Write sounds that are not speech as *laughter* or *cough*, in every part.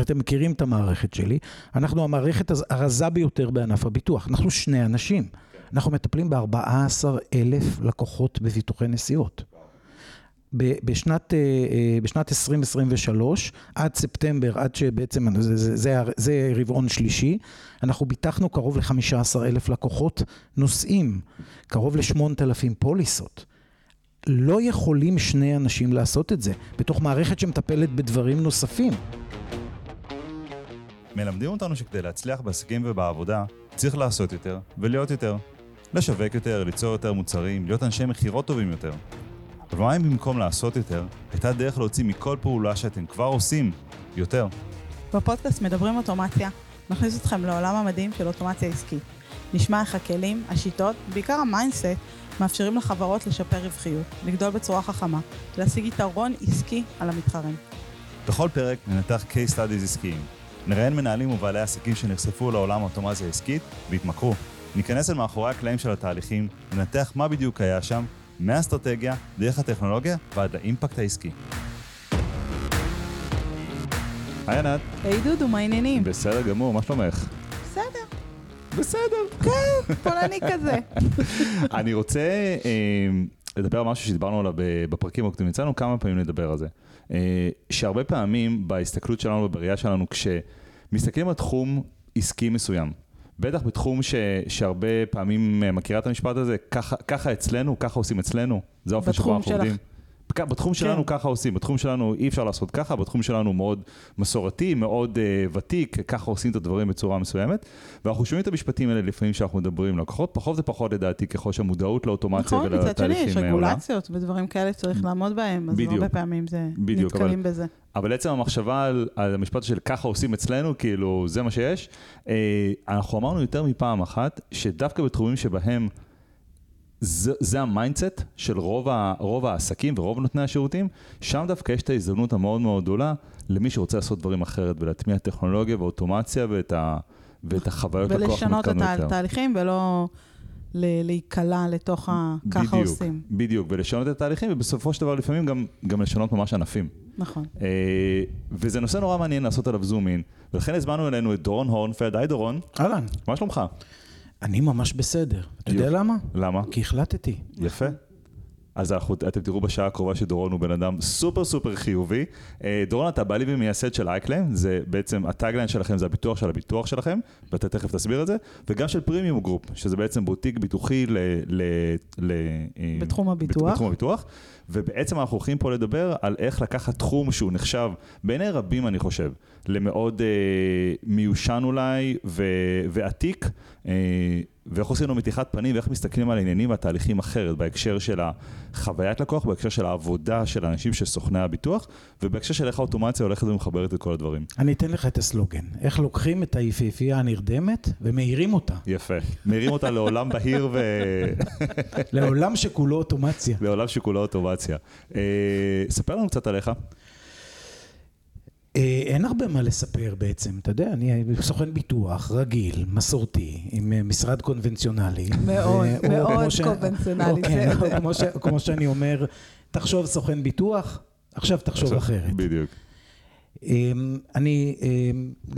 אתם מכירים את המערכת שלי, אנחנו המערכת הרזה ביותר בענף הביטוח, אנחנו שני אנשים, אנחנו מטפלים ב-14 אלף לקוחות בביטוחי נסיעות. בשנת, אה, אה, בשנת 2023, עד ספטמבר, עד שבעצם זה, רבעון שלישי, אנחנו ביטחנו קרוב ל-15 אלף לקוחות נוסעים, קרוב ל-8,000 פוליסות. לא יכולים שני אנשים לעשות את זה, בתוך מערכת שמטפלת בדברים נוספים. מלמדים אותנו שכדי להצליח בעסקים ובעבודה, צריך לעשות יותר ולהיות יותר. לשווק יותר, ליצור יותר מוצרים, להיות אנשי מכירות טובים יותר. אבל מה אם במקום לעשות יותר, הייתה דרך להוציא מכל פעולה שאתם כבר עושים יותר? בפודקאסט מדברים אוטומציה, נכניס אתכם לעולם המדהים של אוטומציה עסקית. נשמע איך הכלים, השיטות, בעיקר ה mindset, מאפשרים לחברות לשפר רווחיות, לגדול בצורה חכמה, להשיג יתרון עסקי על המתחרים. בכל פרק ננתח case studies עסקיים. נראיין מנהלים ובעלי עסקים שנחשפו לעולם האוטומציה העסקית והתמכרו. ניכנס אל מאחורי הקלעים של התהליכים, ננתח מה בדיוק היה שם, מהאסטרטגיה, דרך הטכנולוגיה ועד לאימפקט העסקי. היי ענת. היי דודו, מה העניינים? בסדר גמור, מה שלומך? בסדר. בסדר. כן, פולני כזה. *laughs* אני רוצה אה, לדבר על משהו שדיברנו עליו בפרקים הקודמים, יצאנו כמה פעמים לדבר על זה. אה, שהרבה פעמים בהסתכלות שלנו ובראייה שלנו, כשמסתכלים על תחום עסקי מסוים, בטח בתחום ש, שהרבה פעמים אה, מכירה את המשפט הזה, ככה, ככה אצלנו, ככה עושים אצלנו, זה האופן שבו אנחנו עובדים. בתחום כן. שלנו ככה עושים, בתחום שלנו אי אפשר לעשות ככה, בתחום שלנו מאוד מסורתי, מאוד אה, ותיק, ככה עושים את הדברים בצורה מסוימת. ואנחנו שומעים את המשפטים האלה לפעמים כשאנחנו מדברים עם לקוחות, פחות ופחות לדעתי ככל שהמודעות לאוטומציה נכון, ולתהליכים עולה. נכון, מצד שני יש רגולציות ודברים כאלה שצריך לעמוד בהם, אז בדיוק, הרבה פעמים זה בדיוק, נתקלים אבל, בזה. אבל עצם המחשבה על, על המשפט של ככה עושים אצלנו, כאילו זה מה שיש, אה, אנחנו אמרנו יותר מפעם אחת, שדווקא בתחומים שבהם זה, זה ה mindset של רוב, ה, רוב העסקים ורוב נותני השירותים, שם דווקא יש את ההזדמנות המאוד מאוד גדולה למי שרוצה לעשות דברים אחרת ולהטמיע טכנולוגיה ואוטומציה ואת, ה, ואת החוויות לקוח ולשנות את התהליכים ולא להיקלע לתוך ה... ככה בדיוק, עושים. בדיוק, ולשנות את התהליכים ובסופו של דבר לפעמים גם, גם לשנות ממש ענפים. נכון. אה, וזה נושא נורא מעניין לעשות עליו זום אין, ולכן הזמנו אלינו את דורון הורנפלד, היי דורון. אהלן. מה שלומך? אני ממש בסדר. אתה יודע למה? למה? כי החלטתי. יפה. אז אנחנו, אתם תראו בשעה הקרובה שדורון הוא בן אדם סופר סופר חיובי. אה, דורון, אתה בעלי ומייסד של iClaim, זה בעצם ה tagline שלכם, זה הביטוח של הביטוח שלכם, ואתה תכף תסביר את זה, וגם של Premium Group, שזה בעצם בוטיק ביטוחי ל... ל, ל אה, בתחום הביטוח. בתחום הביטוח. ובעצם אנחנו הולכים פה לדבר על איך לקחת תחום שהוא נחשב, בעיני רבים אני חושב, למאוד אה, מיושן אולי ו, ועתיק, אה, ואיך עושים לו מתיחת פנים ואיך מסתכלים על העניינים והתהליכים אחרת, בהקשר של החוויית לקוח, בהקשר של העבודה של האנשים של סוכני הביטוח, ובהקשר של איך האוטומציה הולכת ומחברת את כל הדברים. אני אתן לך את הסלוגן, איך לוקחים את היפהפייה הנרדמת ומאירים אותה. יפה, מאירים אותה לעולם בהיר ו... לעולם שכולו אוטומציה. לעולם שכולו אוטומציה. אה, ספר לנו קצת עליך. אה, אין הרבה מה לספר בעצם, אתה יודע, אני סוכן ביטוח רגיל, מסורתי, עם אה, משרד קונבנציונלי. מאוד, מאוד קונבנציונלי. *laughs* כן, כמו שאני אומר, תחשוב סוכן ביטוח, עכשיו תחשוב אחרת. בדיוק. אמ, אני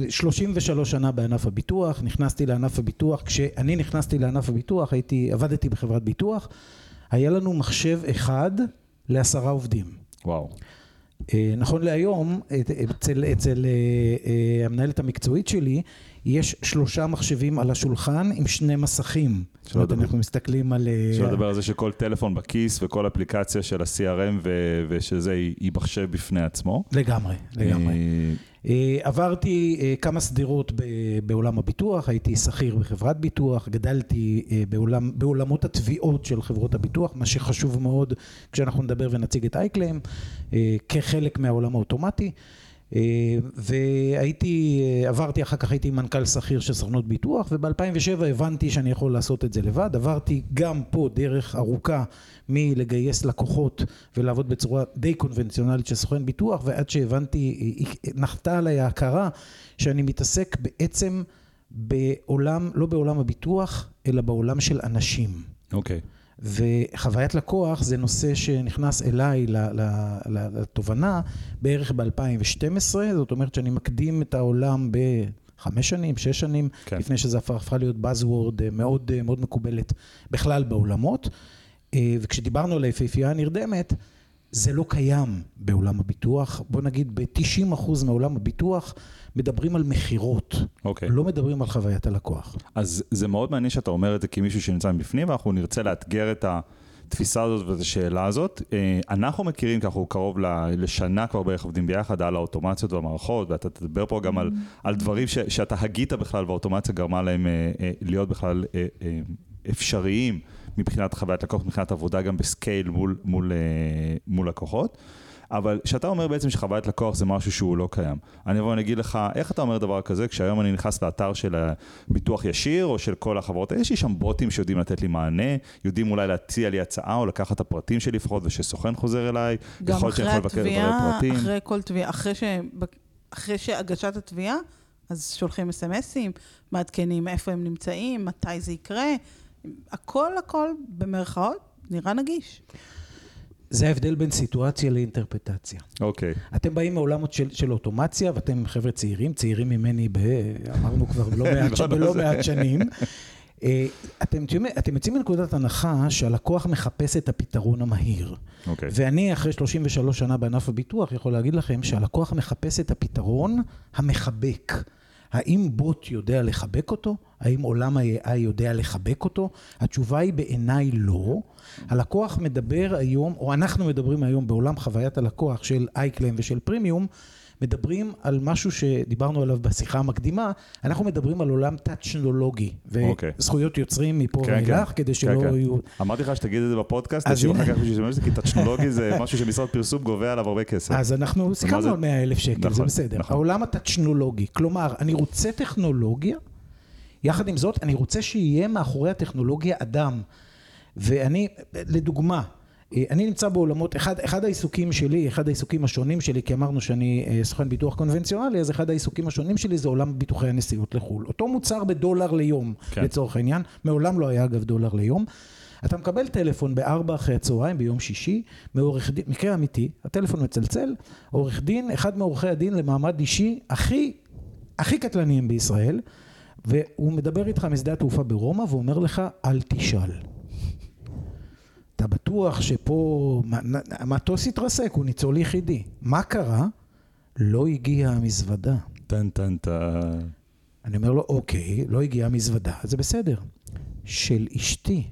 33 אמ, שנה בענף הביטוח, נכנסתי לענף הביטוח, כשאני נכנסתי לענף הביטוח, הייתי, עבדתי בחברת ביטוח, היה לנו מחשב אחד לעשרה עובדים. וואו. אה, נכון להיום, אצל, אצל אה, אה, המנהלת המקצועית שלי, יש שלושה מחשבים על השולחן עם שני מסכים. זאת אומרת, אנחנו מסתכלים על... שלא לדבר על זה שכל טלפון בכיס וכל אפליקציה של ה-CRM ושזה היא מחשב בפני עצמו. לגמרי, לגמרי. אה, עברתי אה, כמה סדירות בעולם הביטוח, הייתי שכיר בחברת ביטוח, גדלתי אה, בעולם, בעולמות התביעות של חברות הביטוח, מה שחשוב מאוד כשאנחנו נדבר ונציג את אייקלם, כחלק מהעולם האוטומטי. והייתי, עברתי אחר כך הייתי מנכ"ל שכיר של סוכנות ביטוח וב-2007 הבנתי שאני יכול לעשות את זה לבד, עברתי גם פה דרך ארוכה מלגייס לקוחות ולעבוד בצורה די קונבנציונלית של סוכן ביטוח ועד שהבנתי, נחתה עליי ההכרה שאני מתעסק בעצם בעולם, לא בעולם הביטוח אלא בעולם של אנשים. אוקיי. Okay. וחוויית לקוח זה נושא שנכנס אליי לתובנה בערך ב-2012, זאת אומרת שאני מקדים את העולם בחמש שנים, שש שנים, כן. לפני שזה הפכה להיות Buzzword מאוד, מאוד מקובלת בכלל בעולמות. אה, וכשדיברנו על היפהפייה הנרדמת, זה לא קיים בעולם הביטוח. בוא נגיד ב-90% מעולם הביטוח מדברים על מכירות, okay. אוקיי. לא מדברים על חוויית הלקוח. אז זה מאוד מעניין שאתה אומר את זה כמישהו שנמצא מבפנים, ואנחנו נרצה לאתגר את התפיסה הזאת ואת השאלה הזאת. אה, אנחנו מכירים, כי אנחנו קרוב לשנה כבר בערך עובדים ביחד על האוטומציות והמערכות, ואתה תדבר פה גם על, על דברים ש, שאתה הגית בכלל והאוטומציה גרמה להם אה, אה, להיות בכלל אפשריים. מבחינת חוויית לקוח, מבחינת עבודה גם בסקייל מול, מול, אה, מול לקוחות. אבל כשאתה אומר בעצם שחוויית לקוח זה משהו שהוא לא קיים, אני אבוא ואני אגיד לך, איך אתה אומר דבר כזה, כשהיום אני נכנס לאתר של ביטוח ישיר או של כל החברות, יש לי שם בוטים שיודעים לתת לי מענה, יודעים אולי להציע לי הצעה או לקחת את הפרטים שלי לפחות, ושסוכן חוזר אליי, יכול להיות שאני יכול לבקר דברים פרטים. אחרי כל תביעה, אחרי, ש... אחרי שהגשת התביעה, אז שולחים אס.אם.אסים, מעדכנים איפה הם נמצאים, מתי זה יקרה. הכל הכל, במרכאות, נראה נגיש. זה ההבדל בין סיטואציה לאינטרפטציה. אוקיי. Okay. אתם באים מעולמות של, של אוטומציה, ואתם חבר'ה צעירים, צעירים ממני, ב, אמרנו כבר בלא *laughs* מעט, ש... בלא מעט שנים. אה, אתם, אתם יוצאים מנקודת הנחה שהלקוח מחפש את הפתרון המהיר. Okay. אוקיי. ואני, אחרי 33 שנה בענף הביטוח, יכול להגיד לכם שהלקוח מחפש את הפתרון המחבק. האם בוט יודע לחבק אותו? האם עולם ה-AI יודע לחבק אותו? התשובה היא בעיניי לא. הלקוח מדבר היום, או אנחנו מדברים היום בעולם חוויית הלקוח של אייקלם ושל פרימיום, מדברים על משהו שדיברנו עליו בשיחה המקדימה, אנחנו מדברים על עולם טאצ'נולוגי, אוקיי. וזכויות okay. יוצרים מפה כן, ואילך, כן. כדי שלא כן, כן. יהיו... אמרתי לך שתגיד את זה בפודקאסט, אז אחר כך בשביל זה, כי טאצ'נולוגי זה *laughs* משהו שמשרד פרסום גובה עליו הרבה כסף. אז אנחנו סיכמנו על 100 אלף שקל, נכון, זה בסדר. נכון. העולם הטאצ'נולוגי, כלומר, אני רוצה טכנולוגיה, יחד עם זאת, אני רוצה שיהיה מאחורי הטכנולוגיה אדם. ואני, לדוגמה, אני נמצא בעולמות, אחד, אחד העיסוקים שלי, אחד העיסוקים השונים שלי, כי אמרנו שאני אה, סוכן ביטוח קונבנציונלי, אז אחד העיסוקים השונים שלי זה עולם ביטוחי הנסיעות לחו"ל. אותו מוצר בדולר ליום, כן. לצורך העניין, מעולם לא היה אגב דולר ליום. אתה מקבל טלפון בארבע אחרי הצהריים ביום שישי, מעורך דין, מקרה אמיתי, הטלפון מצלצל, עורך דין, אחד מעורכי הדין למעמד אישי הכי, הכי קטלניים בישראל, והוא מדבר איתך משדה התעופה ברומא ואומר לך, אל תשאל. אתה בטוח שפה המטוס התרסק, הוא ניצול יחידי. מה קרה? לא הגיעה המזוודה. טן טן טן. אני אומר לו, אוקיי, לא הגיעה המזוודה, זה בסדר. של אשתי.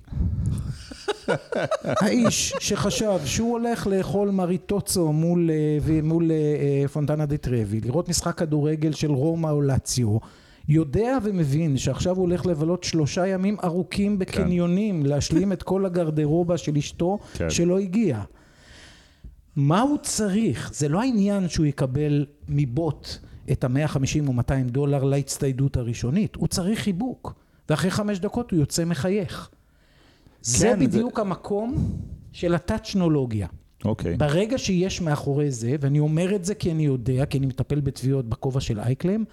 *laughs* האיש שחשב שהוא הולך לאכול מריטוצו מול, אה, מול אה, פונטנה דה טרבי, לראות משחק כדורגל של רומא או לאציו, יודע ומבין שעכשיו הוא הולך לבלות שלושה ימים ארוכים כן. בקניונים, כן. להשלים את כל הגרדרובה של אשתו כן. שלא הגיעה. מה הוא צריך? זה לא העניין שהוא יקבל מבוט את ה-150 או 200 דולר להצטיידות הראשונית, הוא צריך חיבוק, ואחרי חמש דקות הוא יוצא מחייך. כן, זה בדיוק זה... המקום של הטאצ'נולוגיה. אוקיי. Okay. ברגע שיש מאחורי זה, ואני אומר את זה כי אני יודע, כי אני מטפל בתביעות בכובע של אייקלם,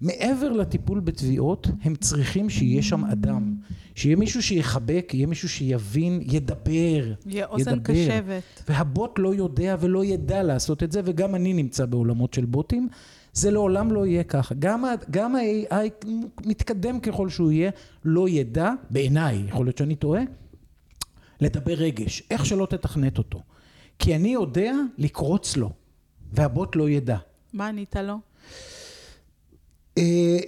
מעבר לטיפול בתביעות, הם צריכים שיהיה שם אדם. שיהיה מישהו שיחבק, יהיה מישהו שיבין, ידבר. יהיה אוזן קשבת. והבוט לא יודע ולא ידע לעשות את זה, וגם אני נמצא בעולמות של בוטים. זה לעולם לא יהיה ככה. גם, גם ה-AI, מתקדם ככל שהוא יהיה, לא ידע, בעיניי, יכול להיות שאני טועה, לדבר רגש, איך שלא תתכנת אותו. כי אני יודע לקרוץ לו, והבוט לא ידע. מה ענית לו? אה,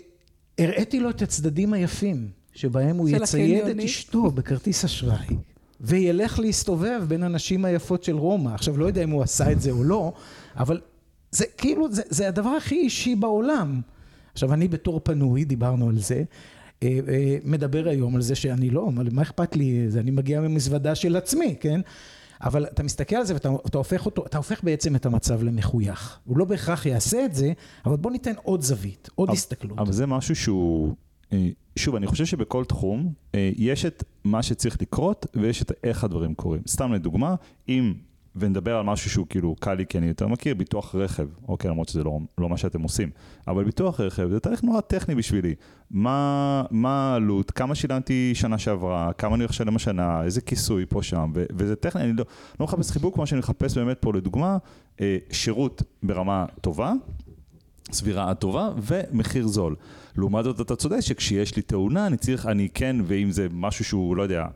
הראיתי לו את הצדדים היפים, שבהם הוא יצייד את אשתו בכרטיס אשראי, וילך להסתובב בין הנשים היפות של רומא. עכשיו, לא יודע אם הוא עשה את זה או לא, אבל זה כאילו, זה, זה הדבר הכי אישי בעולם. עכשיו, אני בתור פנוי, דיברנו על זה, אה, אה, מדבר היום על זה שאני לא, מה אכפת לי, אני מגיע ממזוודה של עצמי, כן? אבל אתה מסתכל על זה ואתה אתה הופך אותו, אתה הופך בעצם את המצב למחוייך. הוא לא בהכרח יעשה את זה, אבל בוא ניתן עוד זווית, עוד אבל, הסתכלות. אבל זה משהו שהוא, אה, שוב, אני חושב שבכל תחום אה, יש את מה שצריך לקרות ויש את איך הדברים קורים. סתם לדוגמה, אם ונדבר על משהו שהוא כאילו קל לי כי אני יותר מכיר, ביטוח רכב, אוקיי, למרות שזה לא, לא מה שאתם עושים, אבל ביטוח רכב זה תהליך נורא טכני בשבילי. מה, מה העלות, כמה שילמתי שנה שעברה, כמה אני הולך לשלם השנה, איזה כיסוי פה שם, ו- וזה טכני, אני לא, לא מחפש חיבוק, כמו שאני מחפש באמת פה לדוגמה, אה, שירות ברמה טובה, סבירה עד טובה ומחיר זול. לעומת זאת אתה צודק שכשיש לי תאונה אני צריך, אני כן, ואם זה משהו שהוא, לא יודע,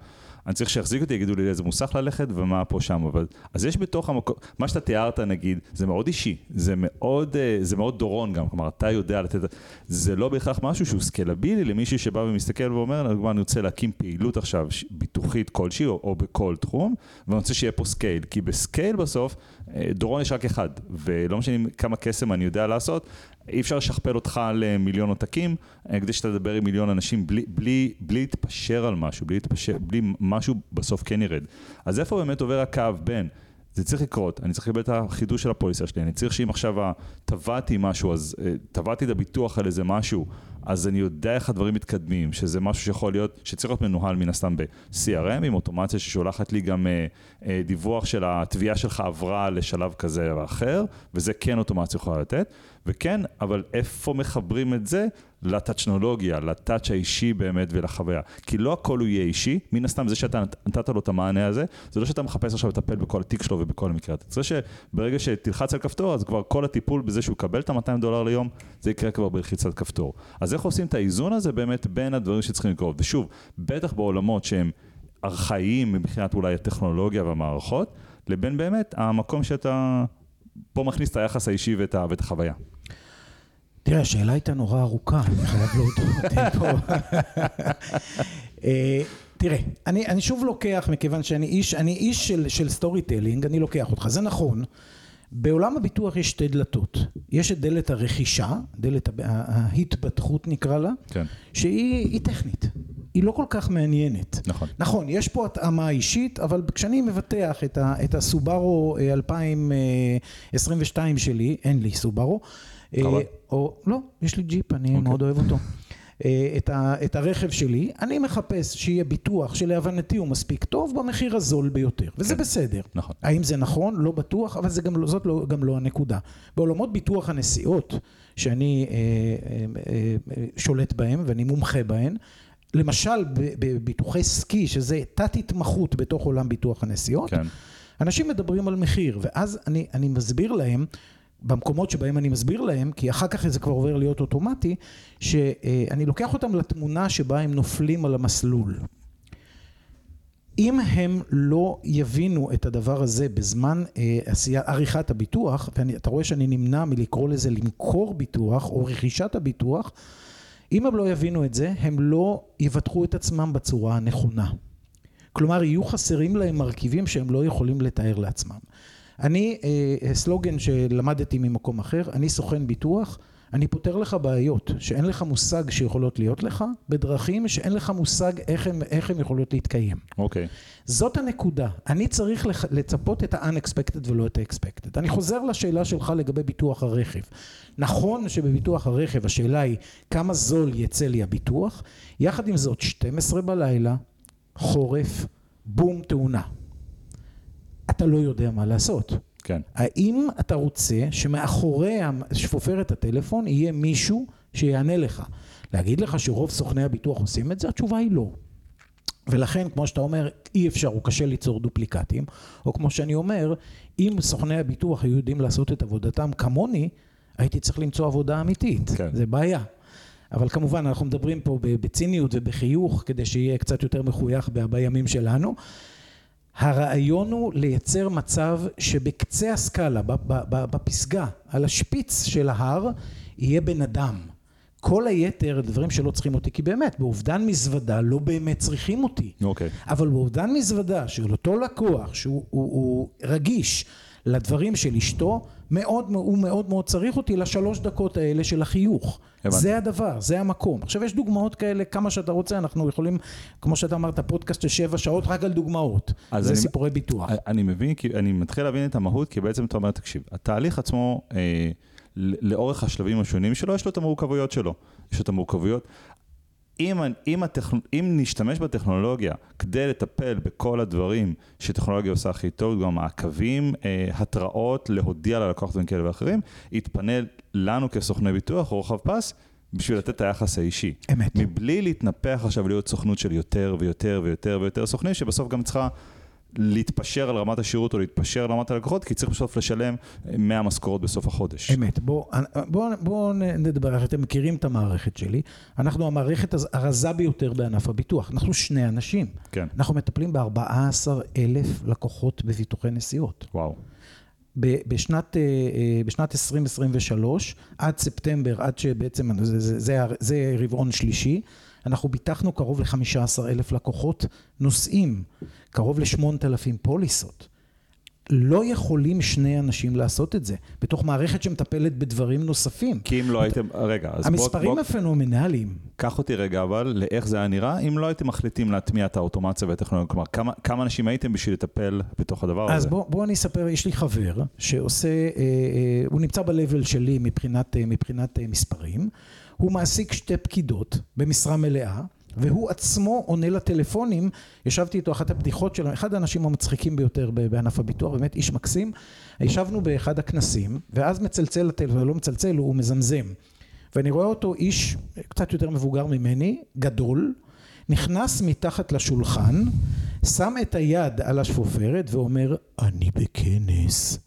אני צריך שיחזיק אותי, יגידו לי לאיזה מוסך ללכת ומה פה שם, אבל... אז יש בתוך המקום, מה שאתה תיארת נגיד, זה מאוד אישי, זה מאוד, אה, זה מאוד דורון גם, כלומר אתה יודע לתת, זה לא בהכרח משהו שהוא סקלבילי למישהו שבא ומסתכל ואומר, לדוגמה אני רוצה להקים פעילות עכשיו ביטוחית כלשהי או, או בכל תחום, ואני רוצה שיהיה פה scale, כי ב scale בסוף, דורון יש רק אחד, ולא משנה כמה קסם אני יודע לעשות, אי אפשר לשכפל אותך למיליון עותקים, אה, כדי שאתה תדבר עם מיליון אנשים בלי, בלי, בלי להתפשר על משהו, בלי להתפשר, בלי משהו בסוף כן ירד. אז איפה באמת עובר הקו בין, זה צריך לקרות, אני צריך לקבל את החידוש של הפוליסה שלי, אני צריך שאם עכשיו טבעתי משהו, אז טבעתי אה, את הביטוח על איזה משהו, אז אני יודע איך הדברים מתקדמים, שזה משהו שיכול להיות, שצריך להיות מנוהל מן הסתם ב-CRM, עם אוטומציה ששולחת לי גם אה, אה, דיווח של התביעה שלך עברה לשלב כזה או אחר, וזה כן אוטומציה יכולה לתת. וכן, אבל איפה מחברים את זה לטאצ'נולוגיה, לטאצ' האישי באמת ולחוויה? כי לא הכל הוא יהיה אישי, מן הסתם זה שאתה נתת לו את המענה הזה, זה לא שאתה מחפש עכשיו לטפל בכל התיק שלו ובכל המקרה. אתה צריך שברגע שתלחץ על כפתור, אז כבר כל הטיפול בזה שהוא יקבל את ה-200 דולר ליום, זה יקרה כבר בלחיצת כפתור. אז איך עושים את האיזון הזה באמת בין הדברים שצריכים לקרות? ושוב, בטח בעולמות שהם ארכאיים מבחינת אולי הטכנולוגיה והמערכות, לבין באמת המקום שאתה פה מכניס את היחס האישי ואת, ואת החוויה. תראה, השאלה הייתה נורא ארוכה, אני חייב להודות *laughs* פה. אה, תראה, אני, אני שוב לוקח, מכיוון שאני איש, אני איש של, של storytelling, אני לוקח אותך, זה נכון. בעולם הביטוח יש שתי דלתות. יש את דלת הרכישה, דלת ההתפתחות נקרא לה, כן. שהיא טכנית. היא לא כל כך מעניינת. נכון. נכון, יש פה התאמה אישית, אבל כשאני מבטח את, ה, את הסובארו 2022 שלי, אין לי סובארו? או, לא, יש לי ג'יפ, אני. אוקיי. מאוד אוהב אותו. אה, את, ה, את הרכב שלי, אני מחפש שיהיה ביטוח שלהבנתי הוא מספיק טוב במחיר הזול ביותר, וזה כן. בסדר. נכון. האם זה נכון? לא בטוח, אבל זה גם, לא, זאת לא, גם לא הנקודה. בעולמות ביטוח הנסיעות, שאני אה, אה, אה, שולט בהם ואני מומחה בהן, למשל בביטוחי סקי, שזה תת התמחות בתוך עולם ביטוח הנסיעות, כן. אנשים מדברים על מחיר, ואז אני, אני מסביר להם במקומות שבהם אני מסביר להם, כי אחר כך זה כבר עובר להיות אוטומטי, שאני לוקח אותם לתמונה שבה הם נופלים על המסלול. אם הם לא יבינו את הדבר הזה בזמן אה, עריכת הביטוח, ואתה רואה שאני נמנע מלקרוא לזה למכור ביטוח או רכישת הביטוח, אם הם לא יבינו את זה, הם לא יבטחו את עצמם בצורה הנכונה. כלומר, יהיו חסרים להם מרכיבים שהם לא יכולים לתאר לעצמם. אני, אה, סלוגן שלמדתי ממקום אחר, אני סוכן ביטוח, אני פותר לך בעיות שאין לך מושג שיכולות להיות לך, בדרכים שאין לך מושג איך הן, יכולות להתקיים. אוקיי. Okay. זאת הנקודה. אני צריך לצפות את ה-unexpected ולא את ה-expected. אני חוזר לשאלה שלך לגבי ביטוח הרכב. נכון שבביטוח הרכב השאלה היא כמה זול יצא לי הביטוח, יחד עם זאת 12 בלילה, חורף, בום, תאונה. אתה לא יודע מה לעשות. כן. האם אתה רוצה שמאחורי שפופרת הטלפון יהיה מישהו שיענה לך? להגיד לך שרוב סוכני הביטוח עושים את זה? התשובה היא לא. ולכן, כמו שאתה אומר, אי אפשר, הוא קשה ליצור דופליקטים, או כמו שאני אומר, אם סוכני הביטוח היו יודעים לעשות את עבודתם כמוני, הייתי צריך למצוא עבודה אמיתית. כן. זה בעיה. אבל כמובן, אנחנו מדברים פה בציניות ובחיוך, כדי שיהיה קצת יותר מחוייך בימים שלנו. הרעיון הוא לייצר מצב שבקצה הסקאלה, בפסגה, על השפיץ של ההר, יהיה בן אדם. כל היתר דברים שלא צריכים אותי, כי באמת, באובדן מזוודה לא באמת צריכים אותי. אוקיי. Okay. אבל באובדן מזוודה של אותו לקוח, שהוא הוא, הוא רגיש לדברים של אשתו, מאוד, הוא מאוד מאוד צריך אותי לשלוש דקות האלה של החיוך. הבנתי. זה הדבר, זה המקום. עכשיו יש דוגמאות כאלה, כמה שאתה רוצה, אנחנו יכולים, כמו שאתה אמרת, פודקאסט של שבע שעות רק על דוגמאות. זה אני, סיפורי ביטוח. אני מבין, אני מתחיל להבין את המהות, כי בעצם אתה אומר, תקשיב, התהליך עצמו, אה, לאורך השלבים השונים שלו, יש לו את המורכבויות שלו. יש לו את המורכבויות. אם, אם, הטכ... אם נשתמש בטכנולוגיה כדי לטפל בכל הדברים שטכנולוגיה עושה הכי טוב, גם מעקבים, אה, התראות, להודיע ללקוח דברים כאלה ואחרים, יתפנה לנו כסוכני ביטוח, רוחב פס, בשביל לתת את היחס האישי. אמת. מבלי להתנפח עכשיו להיות סוכנות של יותר ויותר ויותר ויותר סוכנים, שבסוף גם צריכה להתפשר על רמת השירות או להתפשר על רמת הלקוחות, כי צריך בסוף לשלם 100 משכורות בסוף החודש. אמת. בואו בוא, בוא נדבר, אתם מכירים את המערכת שלי. אנחנו המערכת הרזה ביותר בענף הביטוח. אנחנו שני אנשים. כן. אנחנו מטפלים ב-14 אלף לקוחות בביטוחי נסיעות. וואו. בשנת, אה, אה, בשנת 2023, עד ספטמבר, עד שבעצם זה, זה, זה, זה רבעון שלישי, אנחנו ביטחנו קרוב ל-15 אלף לקוחות נוסעים, קרוב ל-8,000 פוליסות. לא יכולים שני אנשים לעשות את זה, בתוך מערכת שמטפלת בדברים נוספים. כי אם לא הייתם, רגע, אז בוא... המספרים הפנומנליים. קח אותי רגע, אבל, לאיך זה היה נראה, אם לא הייתם מחליטים להטמיע את האוטומציה והטכנולוגיה, כלומר, כמה, כמה אנשים הייתם בשביל לטפל בתוך הדבר אז הזה? אז בוא, בוא אני אספר, יש לי חבר שעושה, אה, אה, הוא נמצא ב-level שלי מבחינת, אה, מבחינת אה, מספרים, הוא מעסיק שתי פקידות במשרה מלאה. והוא עצמו עונה לטלפונים, ישבתי איתו, אחת הבדיחות שלו, אחד האנשים המצחיקים ביותר בענף הביטוח, באמת איש מקסים, ישבנו באחד הכנסים, ואז מצלצל לטלפון, לא מצלצל, הוא מזמזם. ואני רואה אותו איש קצת יותר מבוגר ממני, גדול, נכנס מתחת לשולחן, שם את היד על השפופרת ואומר, אני בכנס.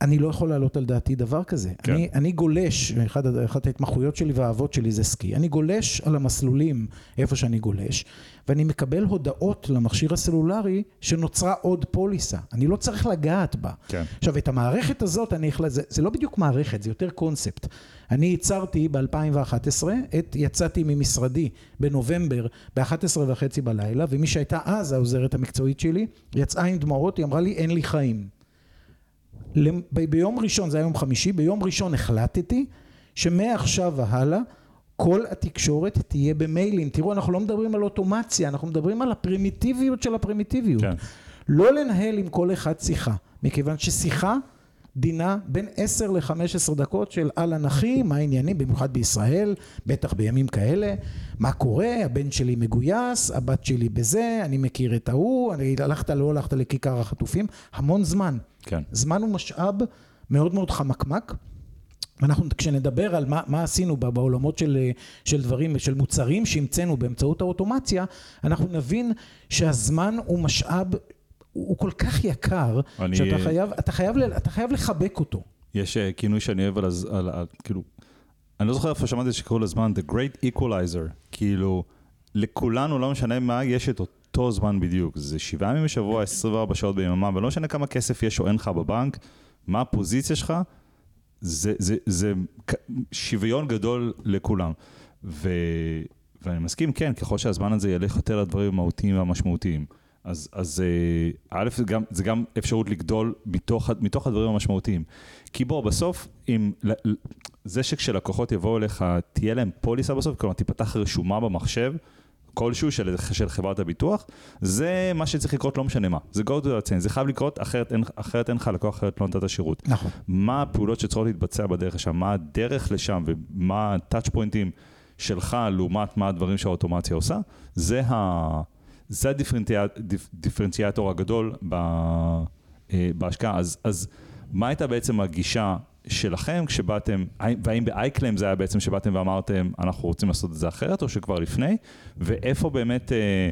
אני לא יכול להעלות על דעתי דבר כזה. כן. אני, אני גולש, אחת, אחת ההתמחויות שלי והאהבות שלי זה סקי, אני גולש על המסלולים איפה שאני גולש, ואני מקבל הודעות למכשיר הסלולרי שנוצרה עוד פוליסה. אני לא צריך לגעת בה. כן. עכשיו, את המערכת הזאת, אני החלט, זה, זה לא בדיוק מערכת, זה יותר קונספט. אני ייצרתי ב-2011, יצאתי ממשרדי בנובמבר ב-11 וחצי בלילה, ומי שהייתה אז העוזרת המקצועית שלי, יצאה עם דמעות, היא אמרה לי, אין לי חיים. ביום ראשון, זה היה יום חמישי, ביום ראשון החלטתי שמעכשיו והלאה כל התקשורת תהיה במיילים. תראו, אנחנו לא מדברים על אוטומציה, אנחנו מדברים על הפרימיטיביות של הפרימיטיביות. כן. לא לנהל עם כל אחד שיחה, מכיוון ששיחה דינה בין 10 ל-15 דקות של אהלן אחי, מה העניינים, במיוחד בישראל, בטח בימים כאלה, מה קורה, הבן שלי מגויס, הבת שלי בזה, אני מכיר את ההוא, אני הלכת לא הלכת לכיכר החטופים, המון זמן. כן. זמן הוא משאב מאוד מאוד חמקמק. אנחנו כשנדבר על מה, מה עשינו בעולמות של, של דברים, של מוצרים שהמצאנו באמצעות האוטומציה, אנחנו נבין שהזמן הוא משאב הוא כל כך יקר, אני... שאתה חייב, אתה חייב, אתה חייב לחבק אותו. יש uh, כינוי שאני אוהב על, על, על, כאילו, אני לא זוכר איפה שמעתי שקראו לזמן, The Great Equalizer, כאילו, לכולנו, לא משנה מה, יש את אותו זמן בדיוק. זה שבעה ימים בשבוע, 24 שעות ביממה, ולא משנה כמה כסף יש או אין לך בבנק, מה הפוזיציה שלך, זה, זה, זה שוויון גדול לכולם. ו, ואני מסכים, כן, ככל שהזמן הזה ילך יותר לדברים המהותיים והמשמעותיים. אז, אז אה, א', זה גם, זה גם אפשרות לגדול מתוך, מתוך הדברים המשמעותיים. כי בוא, בסוף, אם, זה שכשלקוחות יבואו אליך, תהיה להם פוליסה בסוף, כלומר תיפתח רשומה במחשב, כלשהו של, של חברת הביטוח, זה מה שצריך לקרות, לא משנה מה. זה go to the chain, זה חייב לקרות, אחרת אין, אחרת אין לך לקוח, אחרת לא נתת שירות. נכון. מה הפעולות שצריכות להתבצע בדרך לשם, מה הדרך לשם ומה הטאצ' פוינטים שלך לעומת מה הדברים שהאוטומציה עושה, זה ה... זה הדיפרנציאטור הגדול אה, בהשקעה. אז, אז מה הייתה בעצם הגישה שלכם כשבאתם, והאם ב-iClaim זה היה בעצם שבאתם ואמרתם, אנחנו רוצים לעשות את זה אחרת, או שכבר לפני, ואיפה באמת, אה,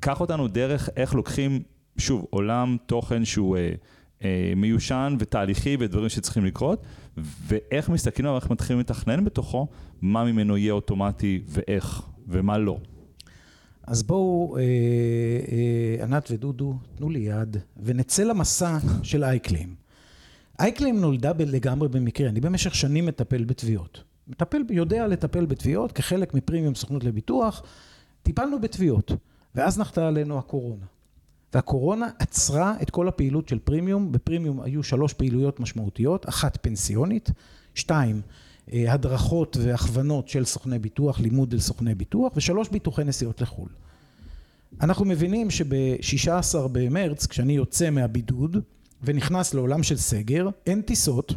קח אותנו דרך איך לוקחים, שוב, עולם תוכן שהוא אה, מיושן ותהליכי ודברים שצריכים לקרות, ואיך מסתכלים עליו, איך מתחילים לתכנן בתוכו, מה ממנו יהיה אוטומטי ואיך, ומה לא. אז בואו, אה, אה, ענת ודודו, תנו לי יד, ונצא למסע של אייקלים. אייקלים נולדה לגמרי במקרה, אני במשך שנים מטפל בתביעות. מטפל, יודע לטפל בתביעות כחלק מפרימיום סוכנות לביטוח, טיפלנו בתביעות, ואז נחתה עלינו הקורונה. והקורונה עצרה את כל הפעילות של פרימיום, בפרימיום היו שלוש פעילויות משמעותיות, אחת פנסיונית, שתיים, הדרכות והכוונות של סוכני ביטוח, לימוד לסוכני ביטוח, ושלוש ביטוחי נסיעות לחו"ל. אנחנו מבינים שב-16 במרץ, כשאני יוצא מהבידוד ונכנס לעולם של סגר, אין טיסות,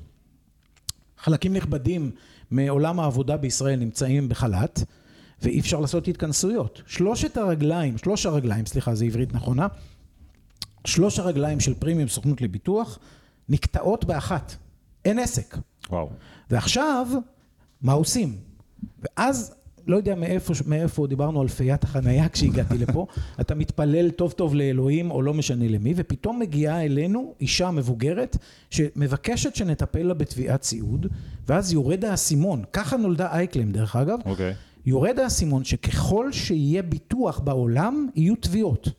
חלקים נכבדים מעולם העבודה בישראל נמצאים בחל"ת, ואי אפשר לעשות התכנסויות. שלושת הרגליים, שלוש הרגליים, סליחה, זו עברית נכונה, שלוש הרגליים של פרימיום סוכנות לביטוח נקטעות באחת. אין עסק. וואו. ועכשיו, מה עושים? ואז, לא יודע מאיפה, מאיפה דיברנו על פיית החנייה *laughs* כשהגעתי לפה, אתה מתפלל טוב טוב לאלוהים או לא משנה למי, ופתאום מגיעה אלינו אישה מבוגרת שמבקשת שנטפל לה בתביעת סיעוד, ואז יורד האסימון, ככה נולדה אייקלם דרך אגב, אוקיי. יורד האסימון שככל שיהיה ביטוח בעולם, יהיו תביעות.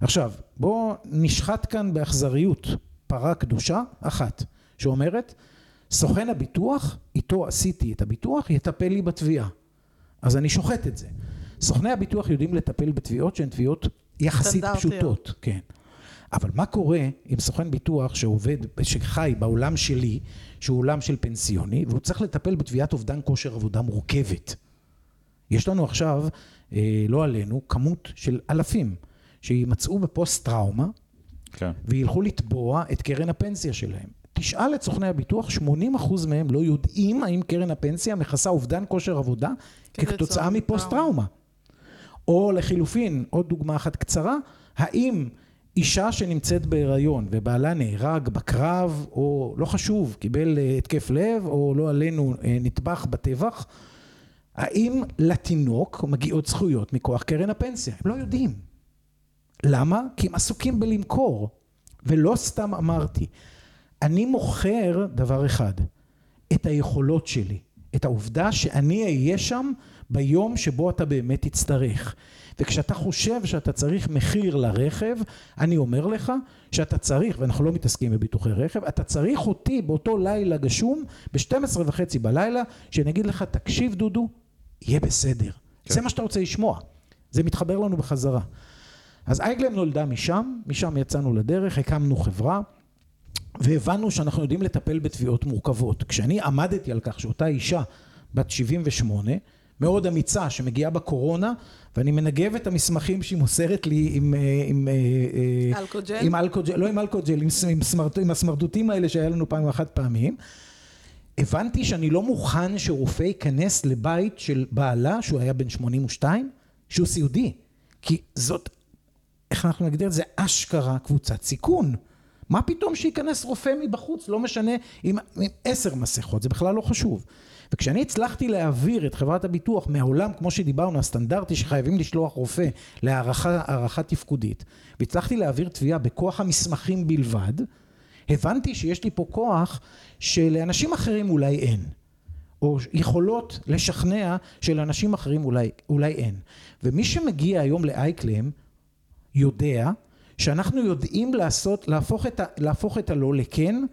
עכשיו, בואו נשחט כאן באכזריות פרה קדושה אחת, שאומרת, סוכן הביטוח, איתו עשיתי את הביטוח, יטפל לי בתביעה. אז אני שוחט את זה. סוכני הביטוח יודעים לטפל בתביעות שהן תביעות יחסית. פשוטות, כן. אבל מה קורה עם סוכן ביטוח שעובד, שחי בעולם שלי, שהוא עולם של פנסיוני, והוא צריך לטפל בתביעת אובדן כושר עבודה מורכבת. יש לנו עכשיו, אה, לא עלינו, כמות של אלפים שימצאו בפוסט טראומה כן. וילכו לתבוע את קרן הפנסיה שלהם. תשאל את סוכני הביטוח, 80% מהם לא יודעים האם קרן הפנסיה מכסה אובדן כושר עבודה כתוצאה כתוצאה מפוסט טראומה. או לחילופין, עוד דוגמה אחת קצרה, האם אישה שנמצאת בהיריון ובעלה נהרג בקרב, או לא חשוב, קיבל אה, התקף לב, או לא עלינו אה, נטבח בטבח, האם לתינוק מגיעות זכויות מכוח קרן הפנסיה? הם לא יודעים. למה? כי הם עסוקים בלמכור. ולא סתם אמרתי, אני מוכר דבר אחד, את היכולות שלי, את העובדה שאני אהיה שם ביום שבו אתה באמת תצטרך. וכשאתה חושב שאתה צריך מחיר לרכב, אני אומר לך שאתה צריך, ואנחנו לא מתעסקים בביטוחי רכב, אתה צריך אותי באותו לילה גשום, ב-12 וחצי בלילה, שאני אגיד לך, תקשיב דודו, יהיה בסדר. כן. זה מה שאתה רוצה לשמוע. זה מתחבר לנו בחזרה. אז אייגלם נולדה משם, משם יצאנו לדרך, הקמנו חברה, והבנו שאנחנו יודעים לטפל בתביעות מורכבות. כשאני עמדתי על כך שאותה אישה בת 78, מאוד אמיצה, שמגיעה בקורונה, ואני מנגב את המסמכים שהיא מוסרת לי עם... אה, עם אה, אה, אלכוג'ל? עם אלכוג'ל, לא עם אלכוג'ל, עם, עם, סמרט, עם הסמרטוטים האלה שהיה לנו פעם אחת פעמים. הבנתי שאני לא מוכן שרופא ייכנס לבית של בעלה, שהוא היה בן 82, שהוא סיעודי. כי זאת, איך אנחנו נגדיר את זה? אשכרה קבוצת סיכון. מה פתאום שייכנס רופא מבחוץ, לא משנה עם, עשר מסכות, זה בכלל לא חשוב. וכשאני הצלחתי להעביר את חברת הביטוח מהעולם, כמו שדיברנו, הסטנדרטי שחייבים לשלוח רופא להערכה הערכה תפקודית, והצלחתי להעביר תביעה בכוח המסמכים בלבד, הבנתי שיש לי פה כוח שלאנשים אחרים אולי אין. או יכולות לשכנע שלאנשים אחרים אולי, אולי אין. ומי שמגיע היום לאייקלם יודע שאנחנו יודעים לעשות, להפוך את, ה, להפוך את הלא לכן,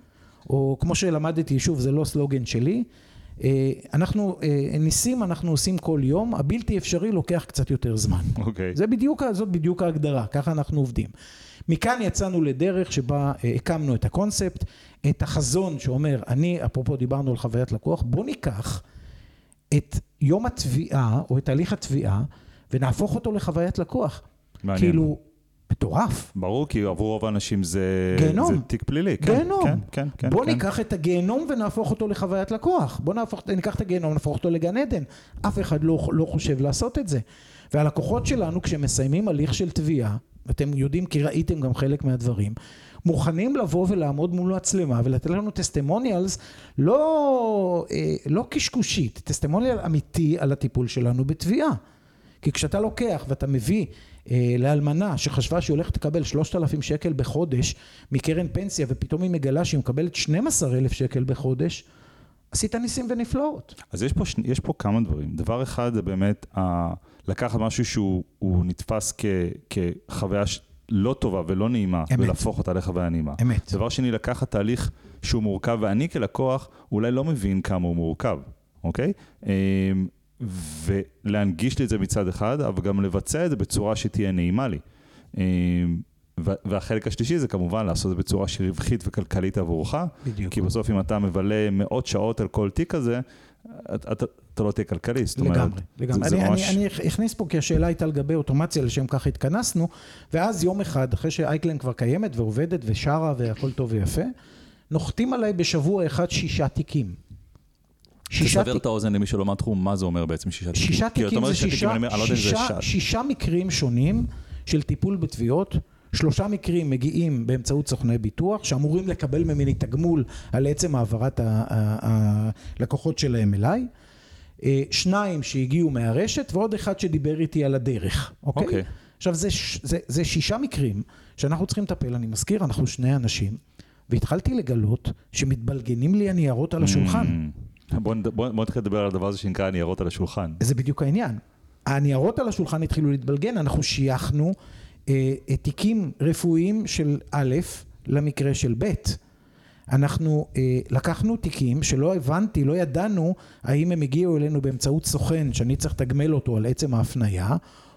או כמו שלמדתי, שוב, זה לא סלוגן שלי, אה, אנחנו, אה, ניסים אנחנו עושים כל יום, הבלתי אפשרי לוקח קצת יותר זמן. אוקיי. זה בדיוק, זאת בדיוק ההגדרה, ככה אנחנו עובדים. מכאן יצאנו לדרך שבה אה, הקמנו את הקונספט, את החזון שאומר, אני, אפרופו דיברנו על חוויית לקוח, בוא ניקח את יום התביעה, או את הליך התביעה, ונהפוך אותו לחוויית לקוח. מעניין. כאילו, מטורף. ברור, כי עבור רוב האנשים זה, גיהנום. זה תיק פלילי. כן, גיהנום. כן, כן, כן. בוא כן. ניקח את הגיהנום ונהפוך אותו לחוויית לקוח. בוא נהפוך, ניקח את הגיהנום ונהפוך אותו לגן עדן. אף אחד לא, לא חושב לעשות את זה. והלקוחות שלנו, כשמסיימים הליך של תביעה, אתם יודעים כי ראיתם גם חלק מהדברים, מוכנים לבוא ולעמוד מול מצלמה ולתת לנו טסטימוניאלס לא, אה, לא קשקושית, טסטימוניאל אמיתי על הטיפול שלנו בתביעה. כי כשאתה לוקח ואתה מביא לאלמנה שחשבה שהיא הולכת לקבל 3,000 שקל בחודש מקרן פנסיה ופתאום היא מגלה שהיא מקבלת 12,000 שקל בחודש, עשית ניסים ונפלאות. אז יש פה, יש פה כמה דברים. דבר אחד זה באמת ה, לקחת משהו שהוא הוא נתפס כ, כחוויה ש- לא טובה ולא נעימה, אמת. ולהפוך אותה לחוויה נעימה. אמת. דבר שני, לקחת תהליך שהוא מורכב, ואני כלקוח אולי לא מבין כמה הוא מורכב, אוקיי? ולהנגיש לי את זה מצד אחד, אבל גם לבצע את זה בצורה שתהיה נעימה לי. ו- והחלק השלישי זה כמובן לעשות את זה בצורה שהיא רווחית וכלכלית עבורך. בדיוק. כי בסוף אם אתה מבלה מאות שעות על כל תיק כזה, אתה, אתה, אתה לא תהיה כלכליסט. זאת אומרת, לגמרי, לגמרי. זה אני, ממש... אני, אני אכניס פה כי השאלה הייתה לגבי אוטומציה, לשם כך התכנסנו, ואז יום אחד, אחרי שאייקלן כבר קיימת ועובדת ושרה והכל טוב ויפה, נוחתים עליי בשבוע אחד שישה תיקים. שישה תסבר את האוזן למי שלא מהתחום, מה זה אומר בעצם שישה תיקים? שישה תיקים אומר זה שישה שישה, לא שישה, מקרים שונים של טיפול בתביעות. שלושה מקרים מגיעים באמצעות סוכני ביטוח, שאמורים לקבל ממני תגמול על עצם העברת הלקוחות שלהם אליי. אה, שניים שהגיעו מהרשת, ועוד אחד שדיבר איתי על הדרך, אוקיי? אוקיי. עכשיו, זה, זה, זה שישה מקרים שאנחנו צריכים לטפל, אני מזכיר, אנחנו שני אנשים, והתחלתי לגלות שמתבלגנים לי הניירות על השולחן. Mm. בוא בוא בוא נתחיל לדבר על הדבר הזה שנקרא ניירות על השולחן. זה בדיוק העניין. הניירות על השולחן התחילו להתבלגן, אנחנו שייכנו אה, תיקים רפואיים של א' למקרה של ב'. אנחנו אה, לקחנו תיקים שלא הבנתי, לא ידענו האם הם הגיעו אלינו באמצעות סוכן שאני צריך לתגמל אותו על עצם ההפניה,